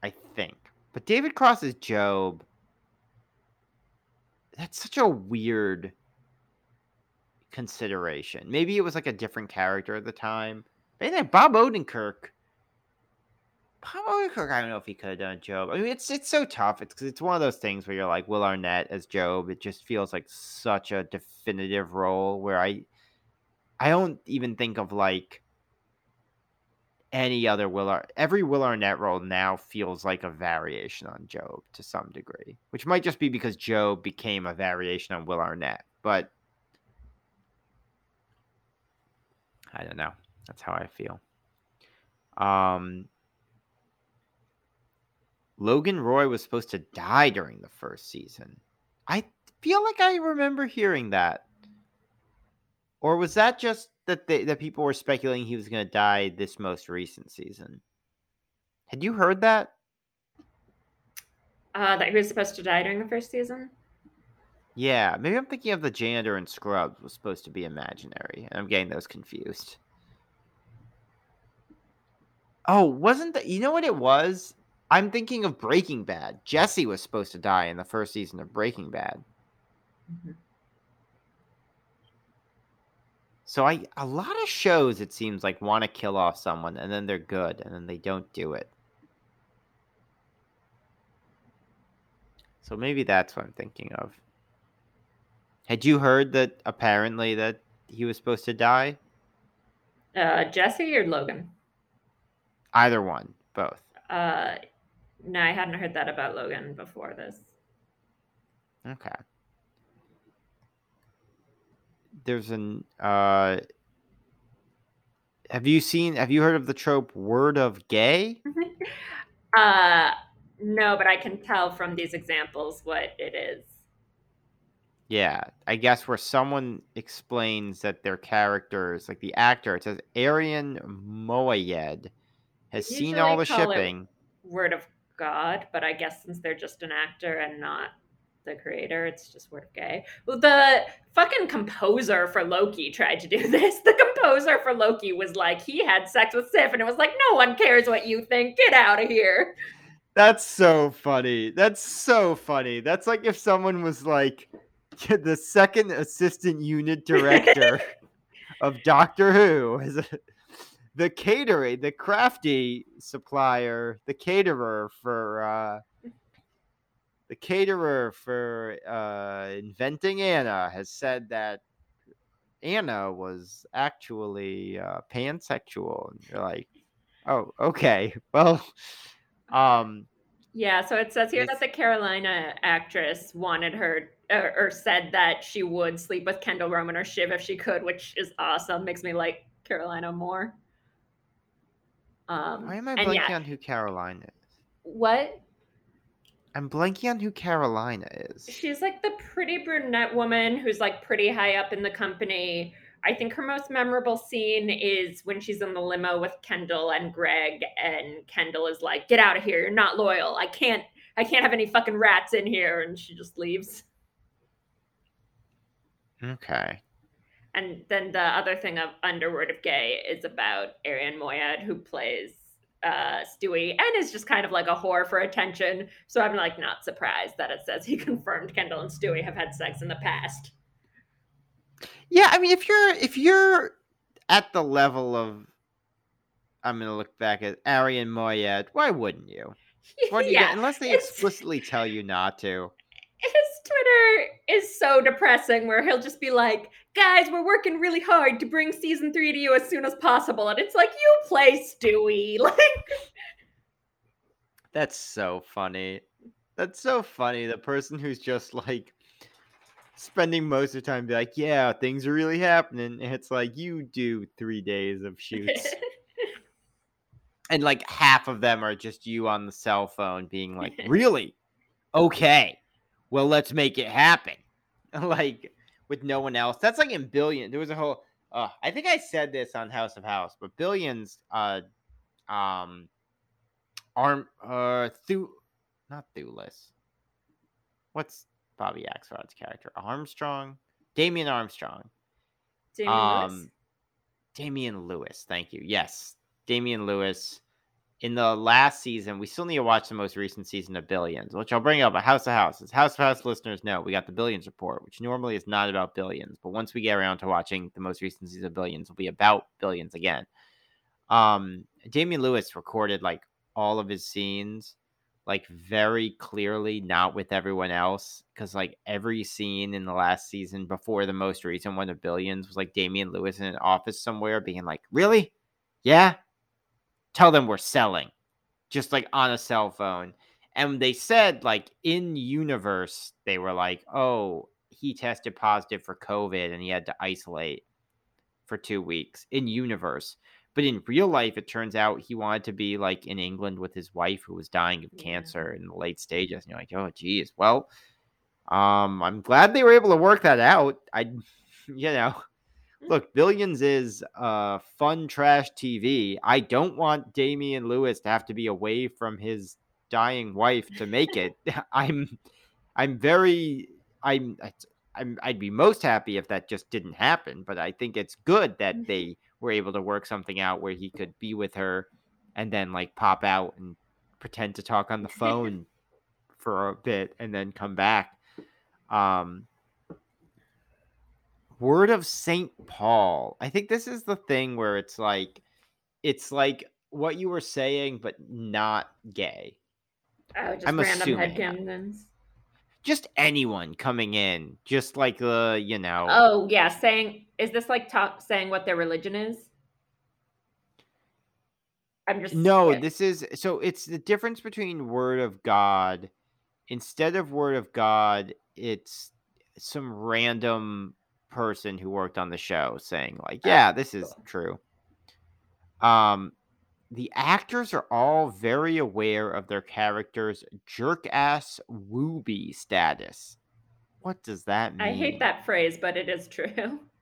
I think. But David Cross is Gob. That's such a weird consideration. Maybe it was like a different character at the time. But then Bob Odenkirk. Bob Odenkirk, I don't know if he could have done Gob. I mean, it's it's so tough. It's because it's one of those things where you're like Will Arnett as Gob. It just feels like such a definitive role where I, I don't even think of like any other Will Ar- every Will Arnett role now feels like a variation on Gob to some degree, which might just be because Gob became a variation on Will Arnett. But I don't know. That's how I feel. Um, Logan Roy was supposed to die during the first season. I feel like I remember hearing that. Or was that just that they, that people were speculating he was going to die this most recent season? Had you heard that? Uh, that he was supposed to die during the first season. Yeah, maybe I'm thinking of the janitor in Scrubs was supposed to be imaginary, and I'm getting those confused. Oh, wasn't that? You know what it was? I'm thinking of Breaking Bad. Jesse was supposed to die in the first season of Breaking Bad. Mm-hmm. So I a lot of shows it seems like want to kill off someone and then they're good and then they don't do it. So maybe that's what I'm thinking of. Had you heard that apparently that he was supposed to die? Uh, Jesse or Logan? Either one, both. Uh, no, I hadn't heard that about Logan before this. Okay. There's an uh have you seen have you heard of the trope word of gay? *laughs* uh no, but I can tell from these examples what it is. Yeah, I guess where someone explains that their characters, like the actor, it says Arian Moayed has Usually seen all the shipping. Word of God, but I guess since they're just an actor and not the creator, it's just word of gay. Well, the fucking composer for Loki tried to do *laughs* this. The composer for Loki was like, he had sex with Sif, and it was like, no one cares what you think. Get out of here. That's so funny. That's so funny. That's like if someone was like *laughs* the second assistant unit director *laughs* of Doctor Who is the catering, the crafty supplier, the caterer for uh the caterer for uh inventing Anna has said that Anna was actually uh pansexual and you're like, "Oh, okay. *laughs* Well, um Yeah, so it says here that the Carolina actress wanted her or, or said that she would sleep with Kendall Roman or Shiv if she could, which is awesome. Makes me like Carolina more. Um, why am I blanking yeah, on who Caroline is? what? I'm blanking on who Carolina is. She's like the pretty brunette woman who's like pretty high up in the company. I think her most memorable scene is when she's in the limo with Kendall and Greg, and Kendall is like, "Get out of here! You're not loyal. I can't. I can't have any fucking rats in here," and she just leaves. Okay. And then the other thing of Underword of Gay is about Arian Moayed, who plays uh, Stewie and is just kind of like a whore for attention. So I'm like not surprised that it says he *laughs* confirmed Kendall and Stewie have had sex in the past. Yeah, I mean if you're if you're at the level of I'm gonna look back at Arian Moayed, why wouldn't you? *laughs* You yeah, get? Unless they explicitly tell you not to. *laughs* his Twitter is so depressing where he'll just be like, guys, we're working really hard to bring season three to you as soon as possible. And it's like, you play Stewie. *laughs* Like, That's so funny. That's so funny. The person who's just like spending most of the time be like, yeah, things are really happening. And it's like you do three days of shoots. *laughs* and like half of them are just you on the cell phone being like, *laughs* really? Okay. Well, let's make it happen. like with no one else. That's like in Billion. There was a whole uh, I think I said this on House of House, but Billions uh um arm uh through not Thulis. What's Bobby Axelrod's character? Armstrong? Damian Armstrong. Damian um Lewis? Damian Lewis, thank you. Yes. Damian Lewis. In the last season, we still need to watch the most recent season of Billions, which I'll bring up. A House of Houses, House of House listeners know, we got the Billions report, which normally is not about Billions, but once we get around to watching the most recent season of Billions, will be about Billions again. Um, Damian Lewis recorded like all of his scenes like very clearly not with everyone else because like every scene in the last season before the most recent one of billions was like damian lewis in an office somewhere being like really yeah tell them we're selling just like on a cell phone and they said like in universe they were like oh he tested positive for covid and he had to isolate for two weeks in universe but in real life, it turns out he wanted to be like in England with his wife who was dying of Yeah. cancer in the late stages. And you're like, oh, geez. Well, um, I'm glad they were able to work that out. I, *laughs* you know, look, Billions is uh, fun trash TV. I don't want Damian Lewis to have to be away from his dying wife to make it. *laughs* *laughs* I'm, I'm very, I'm, I'm, I'd be most happy if that just didn't happen. But I think it's good that they were able to work something out where he could be with her and then like pop out and pretend to talk on the *laughs* phone for a bit and then come back. Um Word of St. Paul. I think this is the thing where it's like it's like what you were saying but not gay. Oh, just I'm random headcanons. Just anyone coming in, just like the, you know, Oh yeah, saying is this like top saying what their religion is? I'm just No, yeah. this is so it's the difference between word of God. Instead of word of God, it's some random person who worked on the show saying like, "Yeah, this is true." Um the actors are all very aware of their character's jerk ass wooby status. What does that mean? I hate that phrase, but it is true. *laughs*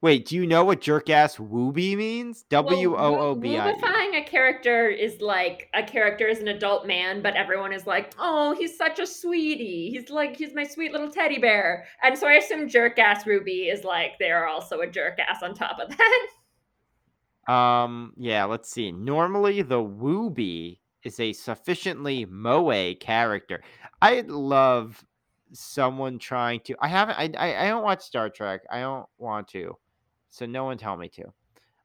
Wait, do you know what jerk ass wooby means? W O O B I. Wubifying a character is like a character is an adult man, but everyone is like, oh, he's such a sweetie. He's like, he's my sweet little teddy bear. And so I assume jerk ass Wooby is like, they're also a jerk ass on top of *laughs* that. Um, yeah, let's see. Normally, the Wooby is a sufficiently moe character. I love someone trying to. I haven't. I, I I don't watch Star Trek. I don't want to, so no one tell me to.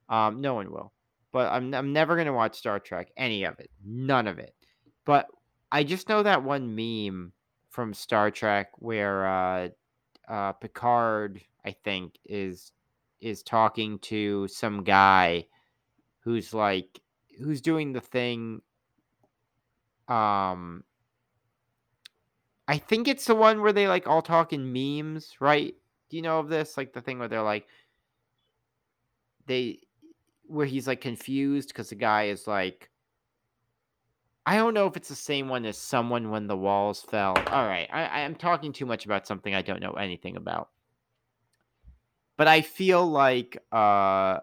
Um, no one will. But I'm I'm never gonna watch Star Trek. Any of it. None of it. But I just know that one meme from Star Trek where uh, uh, Picard, I think, is is talking to some guy who's like who's doing the thing um I think it's the one where they like all talk in memes, right? Do you know of this? Like the thing where they're like they where he's like confused because the guy is like I don't know if it's the same one as someone when the walls fell. All right, I, I'm talking too much about something I don't know anything about. But I feel like uh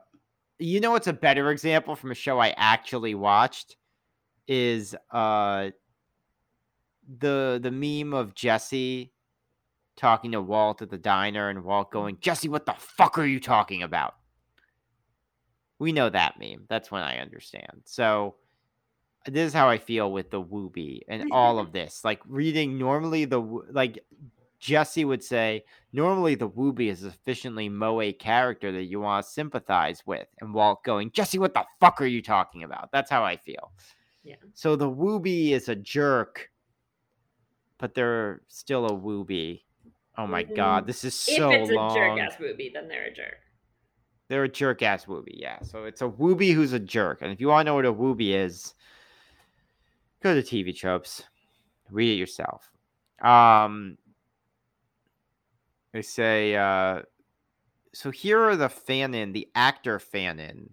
you know what's a better example from a show I actually watched is uh the the meme of Jesse talking to Walt at the diner and Walt going, Jesse, what the fuck are you talking about? We know that meme. That's when I understand. So this is how I feel with the Wooby and all of this. Like reading normally the like Jesse would say, normally the Wooby is a sufficiently moe character that you want to sympathize with, and Walt going, Jesse, what the fuck are you talking about? That's how I feel. Yeah. So the Wooby is a jerk, but they're still a Wooby. Oh my god, Mhm. this is so if it's long. a jerk ass Wooby, then they're a jerk. They're a jerk ass Wooby, yeah. So it's a Wooby who's a jerk. And if you want to know what a Wooby is, go to TV Tropes. Read it yourself. Um, they say, uh, so here are the fanon, the actor fanon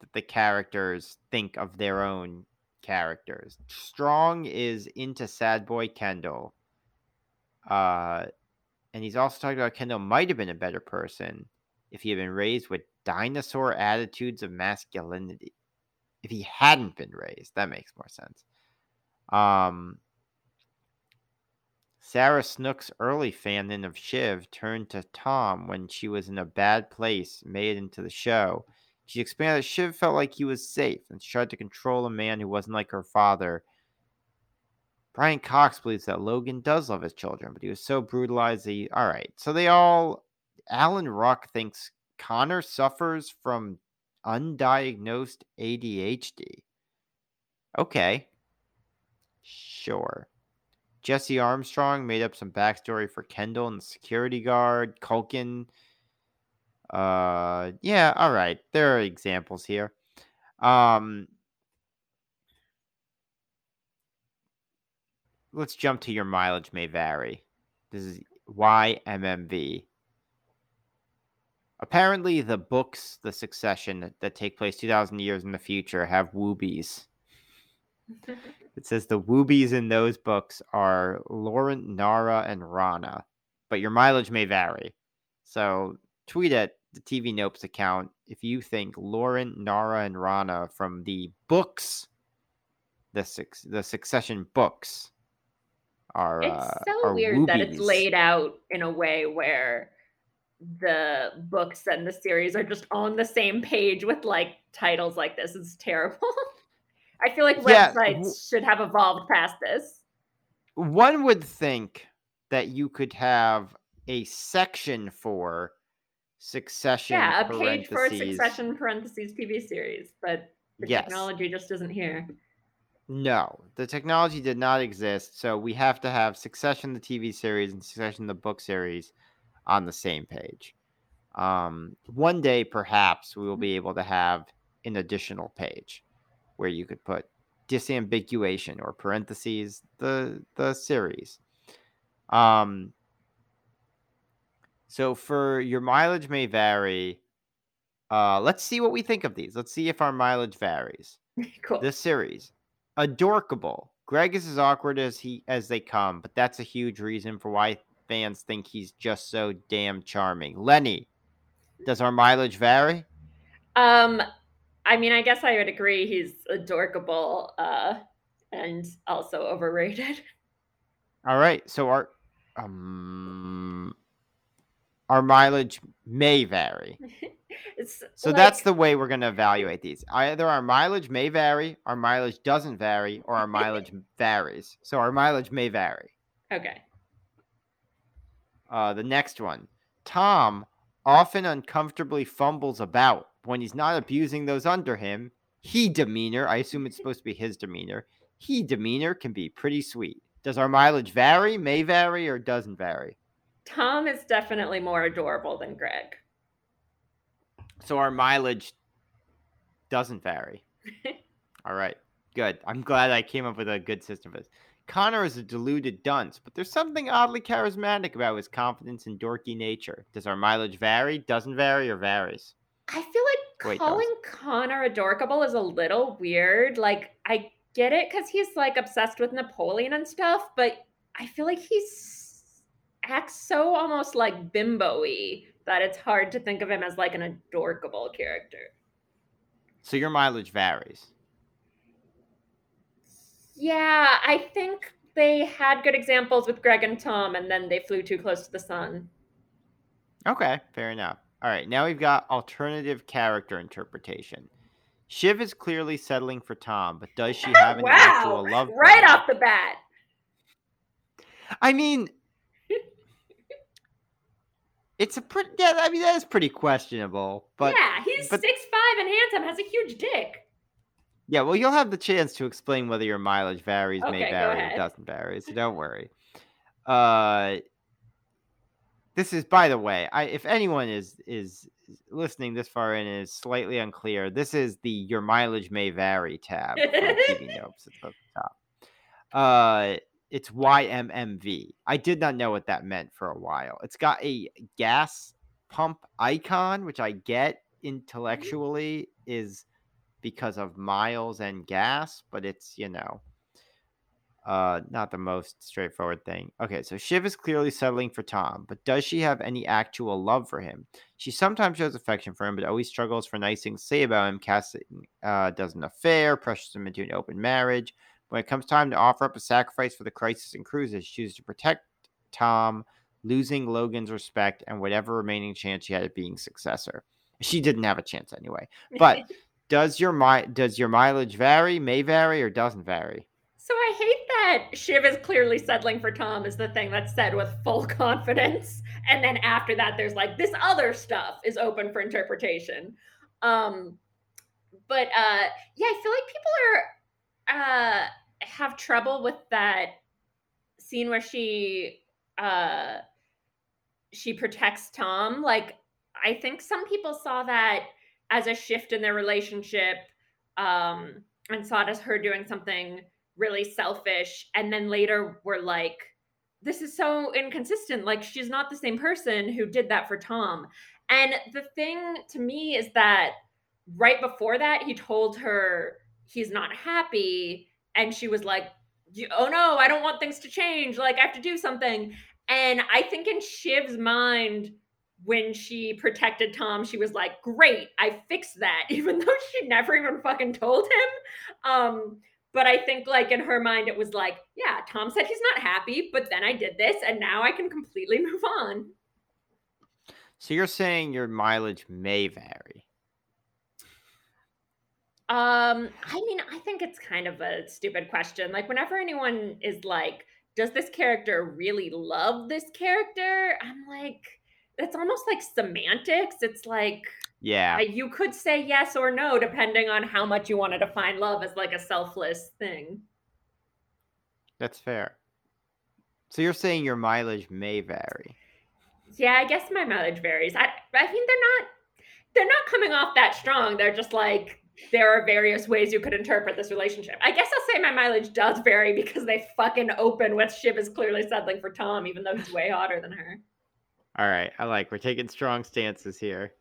that the characters think of their own characters. Strong is into Sad Boy Kendall. Uh, and he's also talking about Kendall might have been a better person if he had been raised with dinosaur attitudes of masculinity. If he hadn't been raised, that makes more sense. Um, Sarah Snook's early fandom of Shiv turned to Tom when she was in a bad place, made into the show. She explained that Shiv felt like he was safe and tried to control a man who wasn't like her father. Brian Cox believes that Logan does love his children, but he was so brutalized. He all right. So they all. Alan Ruck thinks Connor suffers from undiagnosed ADHD. Okay. Sure. Jesse Armstrong made up some backstory for Kendall and the security guard. Culkin. Uh, yeah, all right. There are examples here. Um, let's jump to your mileage may vary. This is YMMV. Apparently, the books, the succession that, that take place 2,000 years in the future, have woobies. *laughs* It says the woobies in those books are Laurent, Nara, and Rana, but your mileage may vary. So tweet at the TV Tropes account if you think Laurent, Nara, and Rana from the books, the six, the Succession books, are. It's uh, so are weird that it's laid out in a way where the books and the series are just on the same page with like titles like this. It's terrible. *laughs* I feel like Yeah, websites should have evolved past this. One would think that you could have a section for Succession. Yeah, a page for. Succession parentheses TV series, but the Yes. technology just isn't here. No, the technology did not exist, so we have to have Succession, the TV series, and Succession, the book series, on the same page. Um, one day, perhaps, we will be able to have an additional page where you could put disambiguation or parentheses the the series. Um, so for your mileage may vary. Uh, let's see what we think of these. Let's see if our mileage varies *laughs* cool. this series adorkable greg is as awkward as he as they come but that's a huge reason for why fans think he's just so damn charming. Lenny does our mileage vary? Um, I mean, I guess I would agree he's adorable uh, and also overrated. all right so our um our mileage may vary. *laughs* So that's the way we're going to evaluate these. Either our mileage may vary our mileage doesn't vary or our mileage *laughs* varies. So our mileage may vary. Okay. Uh, the next one. Tom often uncomfortably fumbles about when he's not abusing those under him. He demeanor, I assume it's supposed to be his demeanor. He demeanor can be pretty sweet. Does our mileage vary, may vary, or doesn't vary? Tom is definitely more adorable than Greg. So our mileage doesn't vary. *laughs* All right, good. I'm glad I came up with a good system for this. Connor is a deluded dunce, but there's something oddly charismatic about his confidence and dorky nature. Does our mileage vary, doesn't vary, or varies? I feel like Wait, calling Connor adorkable is a little weird. Like, I get it because he's like obsessed with Napoleon and stuff, but I feel like he's acts so almost like bimbo-y that it's hard to think of him as like an adorkable character. So your mileage varies. Yeah, I think they had good examples with Greg and Tom, and then they flew too close to the sun. Okay, fair enough. All right, now we've got alternative character interpretation. Shiv is clearly settling for Tom, but does she have an *laughs* wow! actual love? right off the bat. I mean, *laughs* it's a pretty. Yeah, I mean that is pretty questionable. But yeah, he's but- six five and handsome, has a huge dick. Yeah, well, you'll have the chance to explain whether your mileage varies, Okay, may vary, or doesn't vary. So don't worry. Uh, this is, by the way, I if anyone is is listening this far in and is slightly unclear, this is the your mileage may vary tab *laughs* TV Tropes at the top. Uh, it's YMMV. I did not know what that meant for a while. It's got a gas pump icon, which I get intellectually is because of miles and gas, but it's, you know, uh, not the most straightforward thing. Okay, so Shiv is clearly settling for Tom, but does she have any actual love for him? She sometimes shows affection for him, but always struggles for nice things to say about him. Casting uh, does an affair, pressures him into an open marriage. When it comes time to offer up a sacrifice for the crisis and cruises, she chooses to protect Tom, losing Logan's respect and whatever remaining chance she had of being successor. She didn't have a chance anyway. But *laughs* does your mi- does your mileage vary? May vary or doesn't vary? So I hate that Shiv is clearly settling for Tom is the thing that's said with full *laughs* confidence. And then after that, there's like this other stuff is open for interpretation. Um, but uh, yeah, I feel like people are uh, have trouble with that scene where she uh, she protects Tom. Like I think some people saw that as a shift in their relationship um, and saw it as her doing something really selfish and then later were like this is so inconsistent like she's not the same person who did that for tom. And the thing to me is that right before that he told her he's not happy and she was like oh no i don't want things to change like i have to do something. And i think in shiv's mind when she protected tom she was like great i fixed that *laughs* even though she never even fucking told him um but I think, like, in her mind, it was like, yeah, Tom said he's not happy, but then I did this, and now I can completely *laughs* move on. So you're saying your mileage may vary? Um, I mean, I think it's kind of a stupid question. Like, whenever anyone is like, does this character really love this character? I'm like, it's almost like semantics. It's like, yeah. Uh, you could say yes or no depending on how much you want to define love as like a selfless thing. That's fair. So you're saying your mileage may vary. Yeah, I guess my mileage varies. I I mean they're not they're not coming off that strong. They're just like there are various ways you could interpret this relationship. I guess I'll say my mileage does vary because they fucking open with Shiv is clearly settling for Tom, even though he's way hotter than her. All right, I like we're taking strong stances here.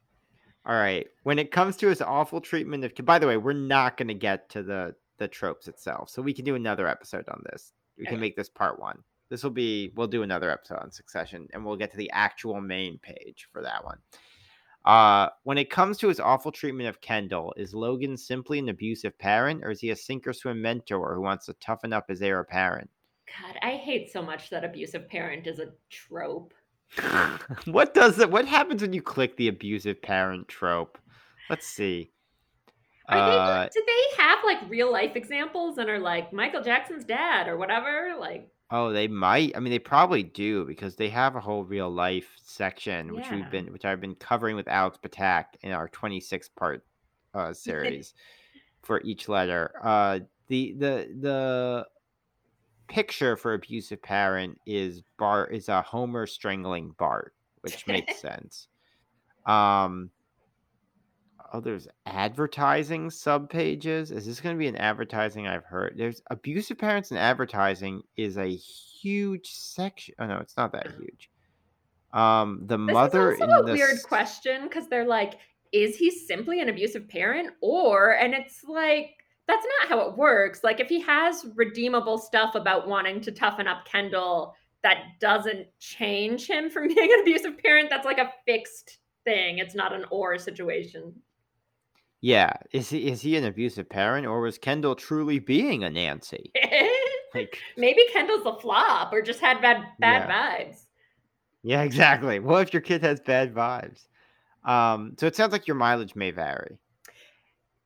All right. When it comes to his awful treatment of, by the way, we're not going to get to the the tropes itself, so we can do another episode on this. We can make this part one. This will be we'll do another episode on Succession, and we'll get to the actual main page for that one. Uh, when it comes to his awful treatment of Kendall, is Logan simply an abusive parent, or is he a sink or swim mentor who wants to toughen up his heir apparent? God, I hate so much that abusive parent is a trope. *laughs* what does it? What happens when you click the abusive parent trope? Let's see. Uh, they, do they have like real life examples and are like Michael Jackson's dad or whatever? Like, oh, they might. I mean, they probably do because they have a whole real life section, yeah. which we've been, which I've been covering with Alex Patak in our 26 part uh, *laughs* series for each letter. Uh, the the the picture for abusive parent is Bart is a Homer strangling Bart, which makes *laughs* sense. Um oh there's advertising sub pages. Is this gonna be an advertising I've heard? There's abusive parents and advertising is a huge section. Oh no, it's not that huge. Um the this mother is also a weird question because they're like, is he simply an abusive parent? Or and it's like that's not how it works. Like if he has redeemable stuff about wanting to toughen up Kendall, that doesn't change him from *laughs* being an abusive parent. That's like a fixed thing. It's not an or situation. Yeah, is he is he an abusive parent or was Kendall truly being a Nancy? *laughs* like maybe Kendall's a flop or just had bad bad yeah. vibes. Yeah, *laughs* exactly. What if your kid has bad vibes? Um, so it sounds like your mileage may vary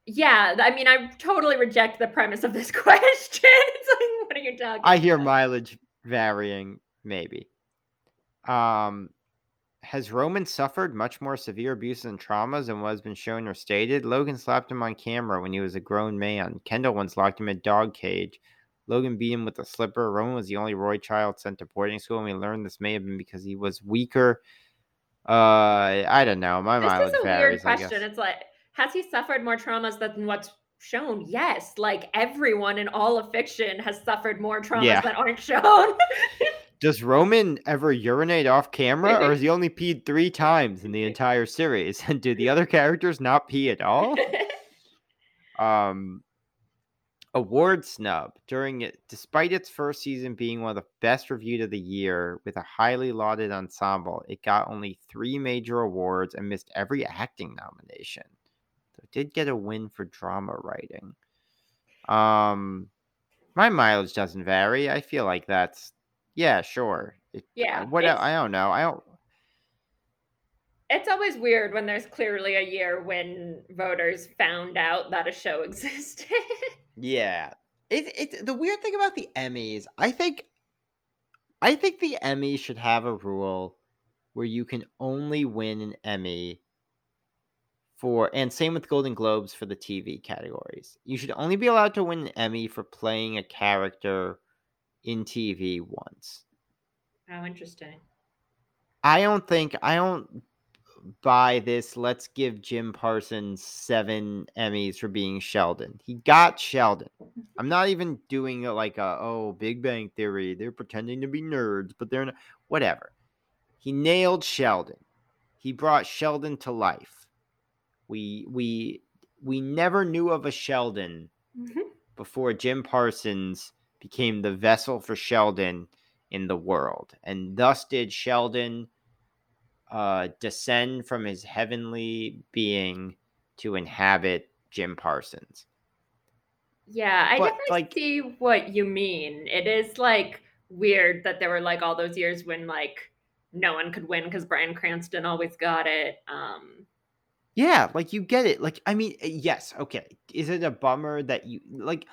yeah, I mean, I totally reject the premise of this *laughs* question. it's like, what are you talking? I hear mileage varying, maybe. Um, has Roman suffered much more severe abuse and traumas than what has been shown or stated? Logan slapped him on camera when he was a grown man. Kendall once locked him in a dog cage. Logan beat him with a slipper. Roman was the only Roy child sent to boarding school, and we learned this may have been because he was weaker. Uh, I don't know. My this mileage is a varies, weird question. It's like has he suffered more traumas than what's shown. Yes, like everyone in all of fiction has suffered more traumas Yeah. that aren't *laughs* shown. Does Roman ever urinate off camera, or has he only *laughs* peed three times in the entire series? *laughs* And do the other characters not pee at all? Um, award snub during it, despite its first season being one of the best reviewed of the year with a highly lauded ensemble, it got only three major awards and missed every acting nomination. Did get a win for drama writing. Um, my mileage doesn't vary. I feel like that's yeah, sure. It, Yeah, What I don't know. I don't. it's always weird when there's clearly a year when voters found out that a show *laughs* existed. Yeah. It it the weird thing about the Emmys, I think I think the Emmy should have a rule where you can only win an Emmy for and same with Golden Globes for the TV categories. You should only be allowed to win an Emmy for playing a character in TV once. oh, interesting. I don't think I don't buy this. Let's give Jim Parsons seven Emmys for being Sheldon. He got Sheldon. I'm not even doing it like a oh Big Bang Theory. They're pretending to be nerds, but they're not. Whatever. He nailed Sheldon. He brought Sheldon to life. We we we never knew of a Sheldon before Jim Parsons became the vessel for Sheldon in the world. And thus did Sheldon uh, descend from his heavenly being to inhabit Jim Parsons. Yeah, I But, definitely like- see what you mean. It is like weird that there were like all those years when like no one could win because Bryan Cranston always got it. Um, Yeah, like you get it. Like, I mean, yes, okay. Is it a bummer that you like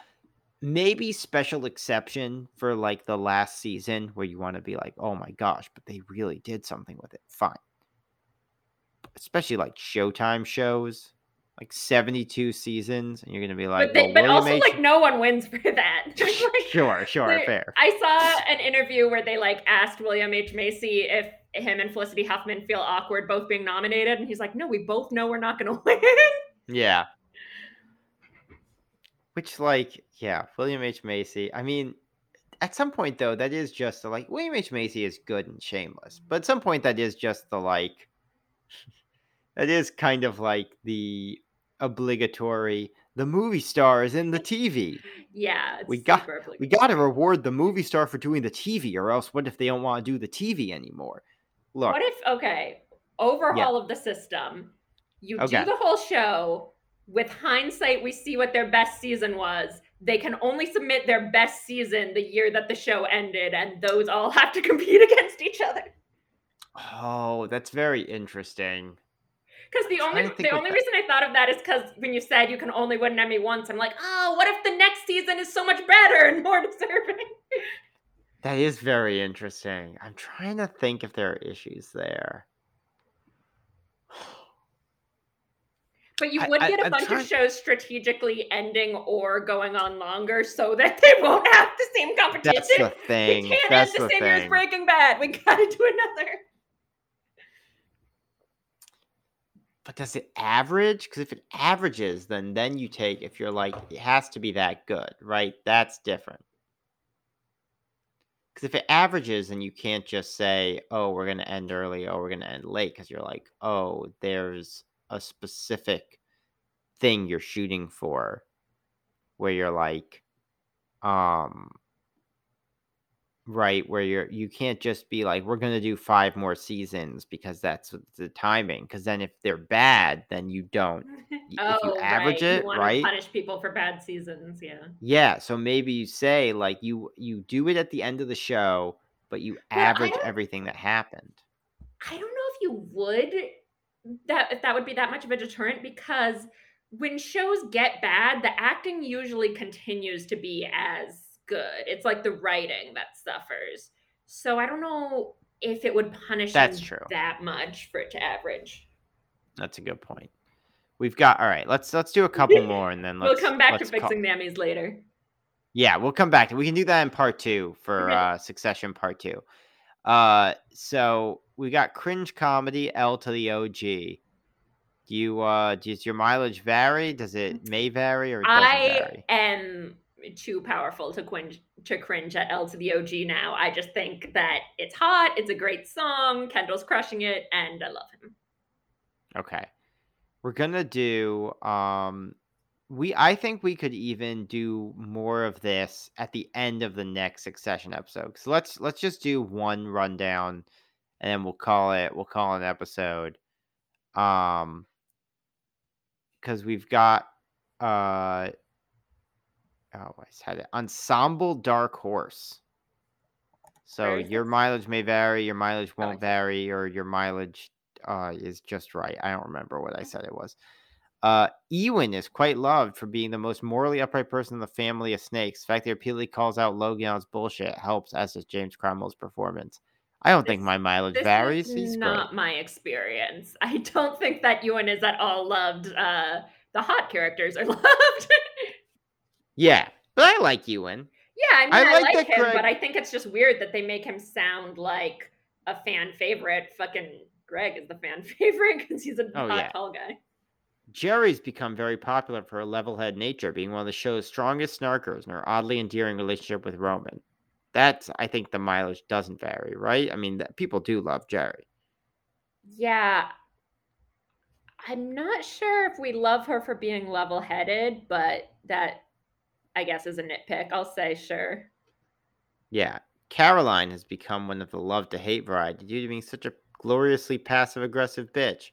maybe special exception for like the last season where you want to be like, oh my gosh, but they really did something with it. Fine. Especially like Showtime shows, like 72 seasons, and you're gonna be like, but they, well, but William also H- like no one wins for that. *laughs* Like, sure, sure, fair. I saw an interview where they like asked William H Macy if him and Felicity Huffman feel awkward both being nominated, and he's like, "No, we both know we're not going *laughs* to win." Yeah. Which, like, yeah, William H. Macy. I mean, at some point, though, that is just the, like, William H. Macy is good and shameless. But at some point, that is just the, like, *laughs* that is kind of like the obligatory, the movie star is in the TV. yeah, it's We got- super We got to reward the movie star for doing the TV, or else what if they don't want to do the TV anymore? Look, What if okay, overhaul of the system? You Okay. do the whole show. With hindsight, we see what their best season was. They can only submit their best season the year that the show ended, and those all *laughs* have to compete against each other. oh, that's very interesting. Because the only the only that- reason I thought of that is because when you said you can only win an Emmy once, I'm like, oh, what if the next season is so much better and more *laughs* deserving? That is very interesting. I'm trying to think if there are issues there. But you would I- get a I'm bunch trying- of shows strategically ending or going on longer so that they won't have the same competition. *laughs* That's the thing. we can't That's end the, the same year as. Breaking Bad. We gotta do another. But does it average? Because if it averages, then then you take if you're like it has to be that good, right? That's different. Because if it averages, then you can't just say, "Oh, we're gonna end early," "Oh, we're gonna end late," because you're like, "Oh, there's a specific thing you're shooting for," where you're like, um, right where you're you can't just be like we're going to do five more seasons because that's the timing because then if they're bad then you don't y- if you oh, average right. it you right punish people for bad seasons. Yeah. yeah so maybe you say like you you do it at the end of the show but you I average everything that happened I don't know if you would that if that would be that much of a deterrent because when shows get bad, the acting usually continues to be as good. It's like the writing that suffers. So I don't know if it would punish That's true. that much for it to average. that's a good point we've got all right let's let's do a couple *laughs* more and then let's we'll come back to call- fixing the Emmys later. Yeah, we'll come back to. We can do that in part two for Okay. uh, Succession Part Two. Uh, so we got cringe comedy L to the OG. Do you uh does your mileage vary? Does it may vary or it I vary? am too powerful to cringe to cringe at L to the OG now. I just think that it's hot, it's a great song, Kendall's crushing it, and I love him. Okay. We're gonna do um we I think we could even do more of this at the end of the next succession episode. So let's let's just do one rundown and then we'll call it we'll call an episode. Um because we've got uh oh I had it ensemble dark horse. So is your this? mileage may vary, your mileage won't vary, or your mileage uh, is just right. I don't remember what I said it was. Uh, Ewan is quite loved for being the most morally upright person in the family of snakes. The fact that he repeatedly calls out Logan on his bullshit helps, as does James Cromwell's performance. I don't think my mileage This varies. is He's not great. my experience. I don't think that Ewan is at all loved. Uh, the hot characters are *laughs* loved. Yeah, but I like Ewan. yeah, I mean, I I, like like, him, Greg- but I think it's just weird that they make him sound like a fan favorite. Fucking Greg is the fan *laughs* favorite because he's a Oh, hot, yeah. tall guy. Gerri's become very popular for her level-head nature, being one of the show's strongest snarkers and her oddly endearing relationship with Roman. That's, I think, the mileage doesn't vary, right? I mean, that, people do love Jerry. Yeah. I'm not sure if we love her for being level headed, but that I guess is a nitpick. I'll say sure. Yeah, Caroline has become one of the love to hate variety due to being such a gloriously passive aggressive bitch.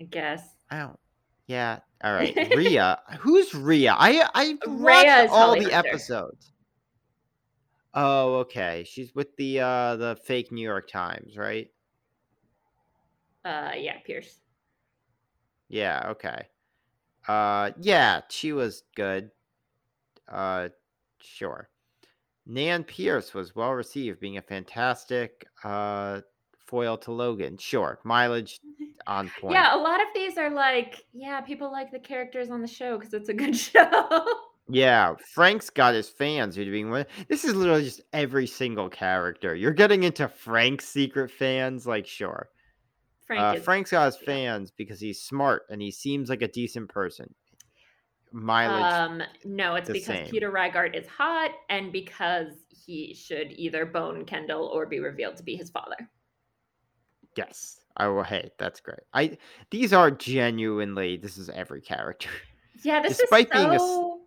I guess. I don't. Yeah. All right. *laughs* Rhea. Who's Rhea? I I watched all the episodes. Oh, okay. She's with the uh the fake New York Times, right? Uh yeah, Pierce. Yeah. Okay. Uh, yeah, she was good. Uh, sure. Nan Pierce was well received, being a fantastic uh foil to Logan. Sure, mileage *laughs* on point. Yeah, a lot of these are like, yeah, people like the characters on the show because it's a good *laughs* show. Yeah, Frank's got his fans who are being one. This is literally just every single character. You're getting into Frank's secret fans, like sure. Frank uh, Frank's got his fans because he's smart and he seems like a decent person. Mileage, Um, no, it's because same. Peter Rygart is hot and because he should either bone Kendall or be revealed to be his father. yes. I will. Hey, that's great. I these are genuinely. This is every character. Yeah, this Despite is being a so.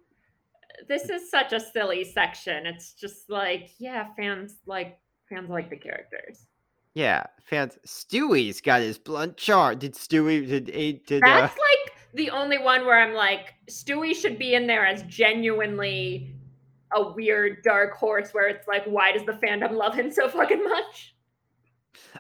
This is such a silly section. It's just like, yeah, fans like fans like the characters. yeah, fans. Stewy's got his blunt chart. Did Stewy? Did did? did uh, That's like the only one where I'm like, Stewy should be in there as genuinely a weird dark horse where it's like, why does the fandom love him so fucking much?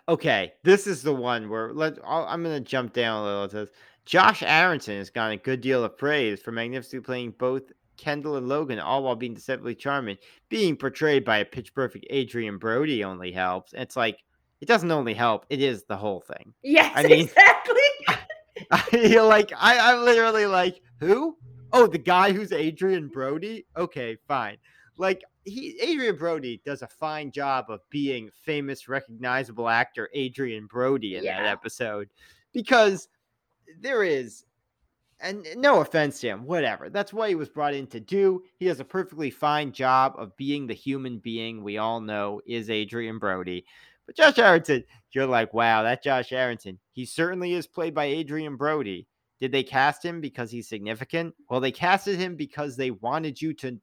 Okay, this is the one where let I'll, I'm gonna jump down a little. It says Josh Aaronson has gotten a good deal of praise for magnificently playing both Kendall and Logan, all while being deceptively charming. Being portrayed by a pitch perfect Adrien Brody only helps. It's like it doesn't only help; it is the whole thing. Yes, I mean- *laughs* exactly. *laughs* I like I, I'm literally like, who? Oh, the guy who's Adrien Brody? Okay, fine. Like he Adrien Brody does a fine job of being famous, recognizable actor Adrien Brody in that episode. Because there is and no offense to him, whatever. That's what he was brought in to do. He does a perfectly fine job of being the human being we all know is Adrien Brody. But Josh Aaronson, you're like, wow, that Josh Aaronson, he certainly is played by Adrien Brody. Did they cast him because he's significant? Well, they casted him because they wanted you to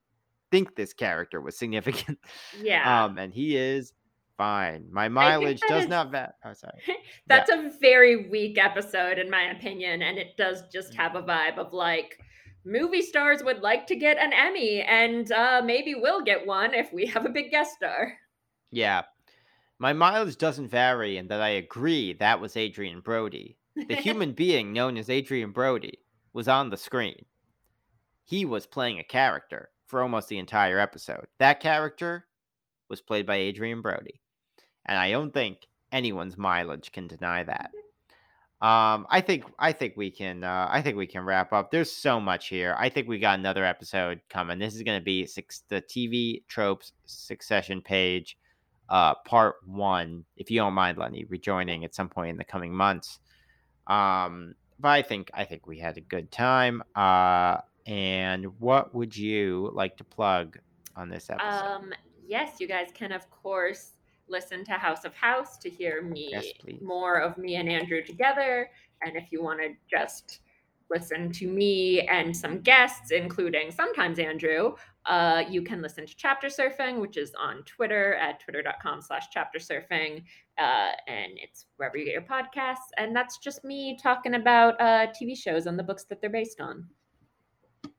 think this character was significant. *laughs* Yeah. Um, and he is fine. My mileage does is- not va- oh sorry. *laughs* That's a very weak episode, in my opinion, and it does just have a vibe of like movie stars would like to get an Emmy, and uh, maybe we'll get one if we have a big guest star. Yeah. My mileage doesn't vary in that I agree that was Adrien Brody. The *laughs* human being known as Adrien Brody was on the screen. He was playing a character for almost the entire episode. That character was played by Adrien Brody. And I don't think anyone's mileage can deny that. Um, I think I think we can uh, I think we can wrap up. There's so much here. I think we got another episode coming. This is going to be six, the TV tropes succession page, uh, part one. If you don't mind, Lenny, rejoining at some point in the coming months. Um, but I think I think we had a good time. Uh, and what would you like to plug on this episode? Um, yes, you guys can of course listen to House of House to hear me Yes, more of me and Andrew together. And if you want to just listen to me and some guests, including sometimes Andrew, uh, you can listen to Chapter Surfing, which is on Twitter at twitter.com slash chapter surfing. Uh, and it's wherever you get your podcasts. And that's just me talking about uh, TV shows and the books that they're based on.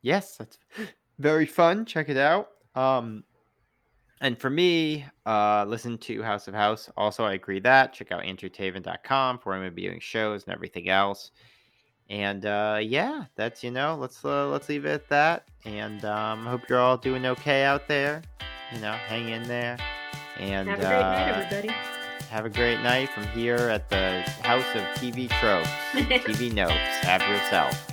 Yes, that's *gasps* very fun. Check it out. Um, and for me, uh, listen to House of House. Also, I agree that. Check out andrewtaven.com for doing shows and everything else. And uh, yeah, that's you know, let's uh, let's leave it at that. And um, hope you're all doing okay out there. You know, hang in there. And Have a great night, uh, everybody. have a great night from here at the House of TV Tropes. TV *laughs* Notes. Have yourself.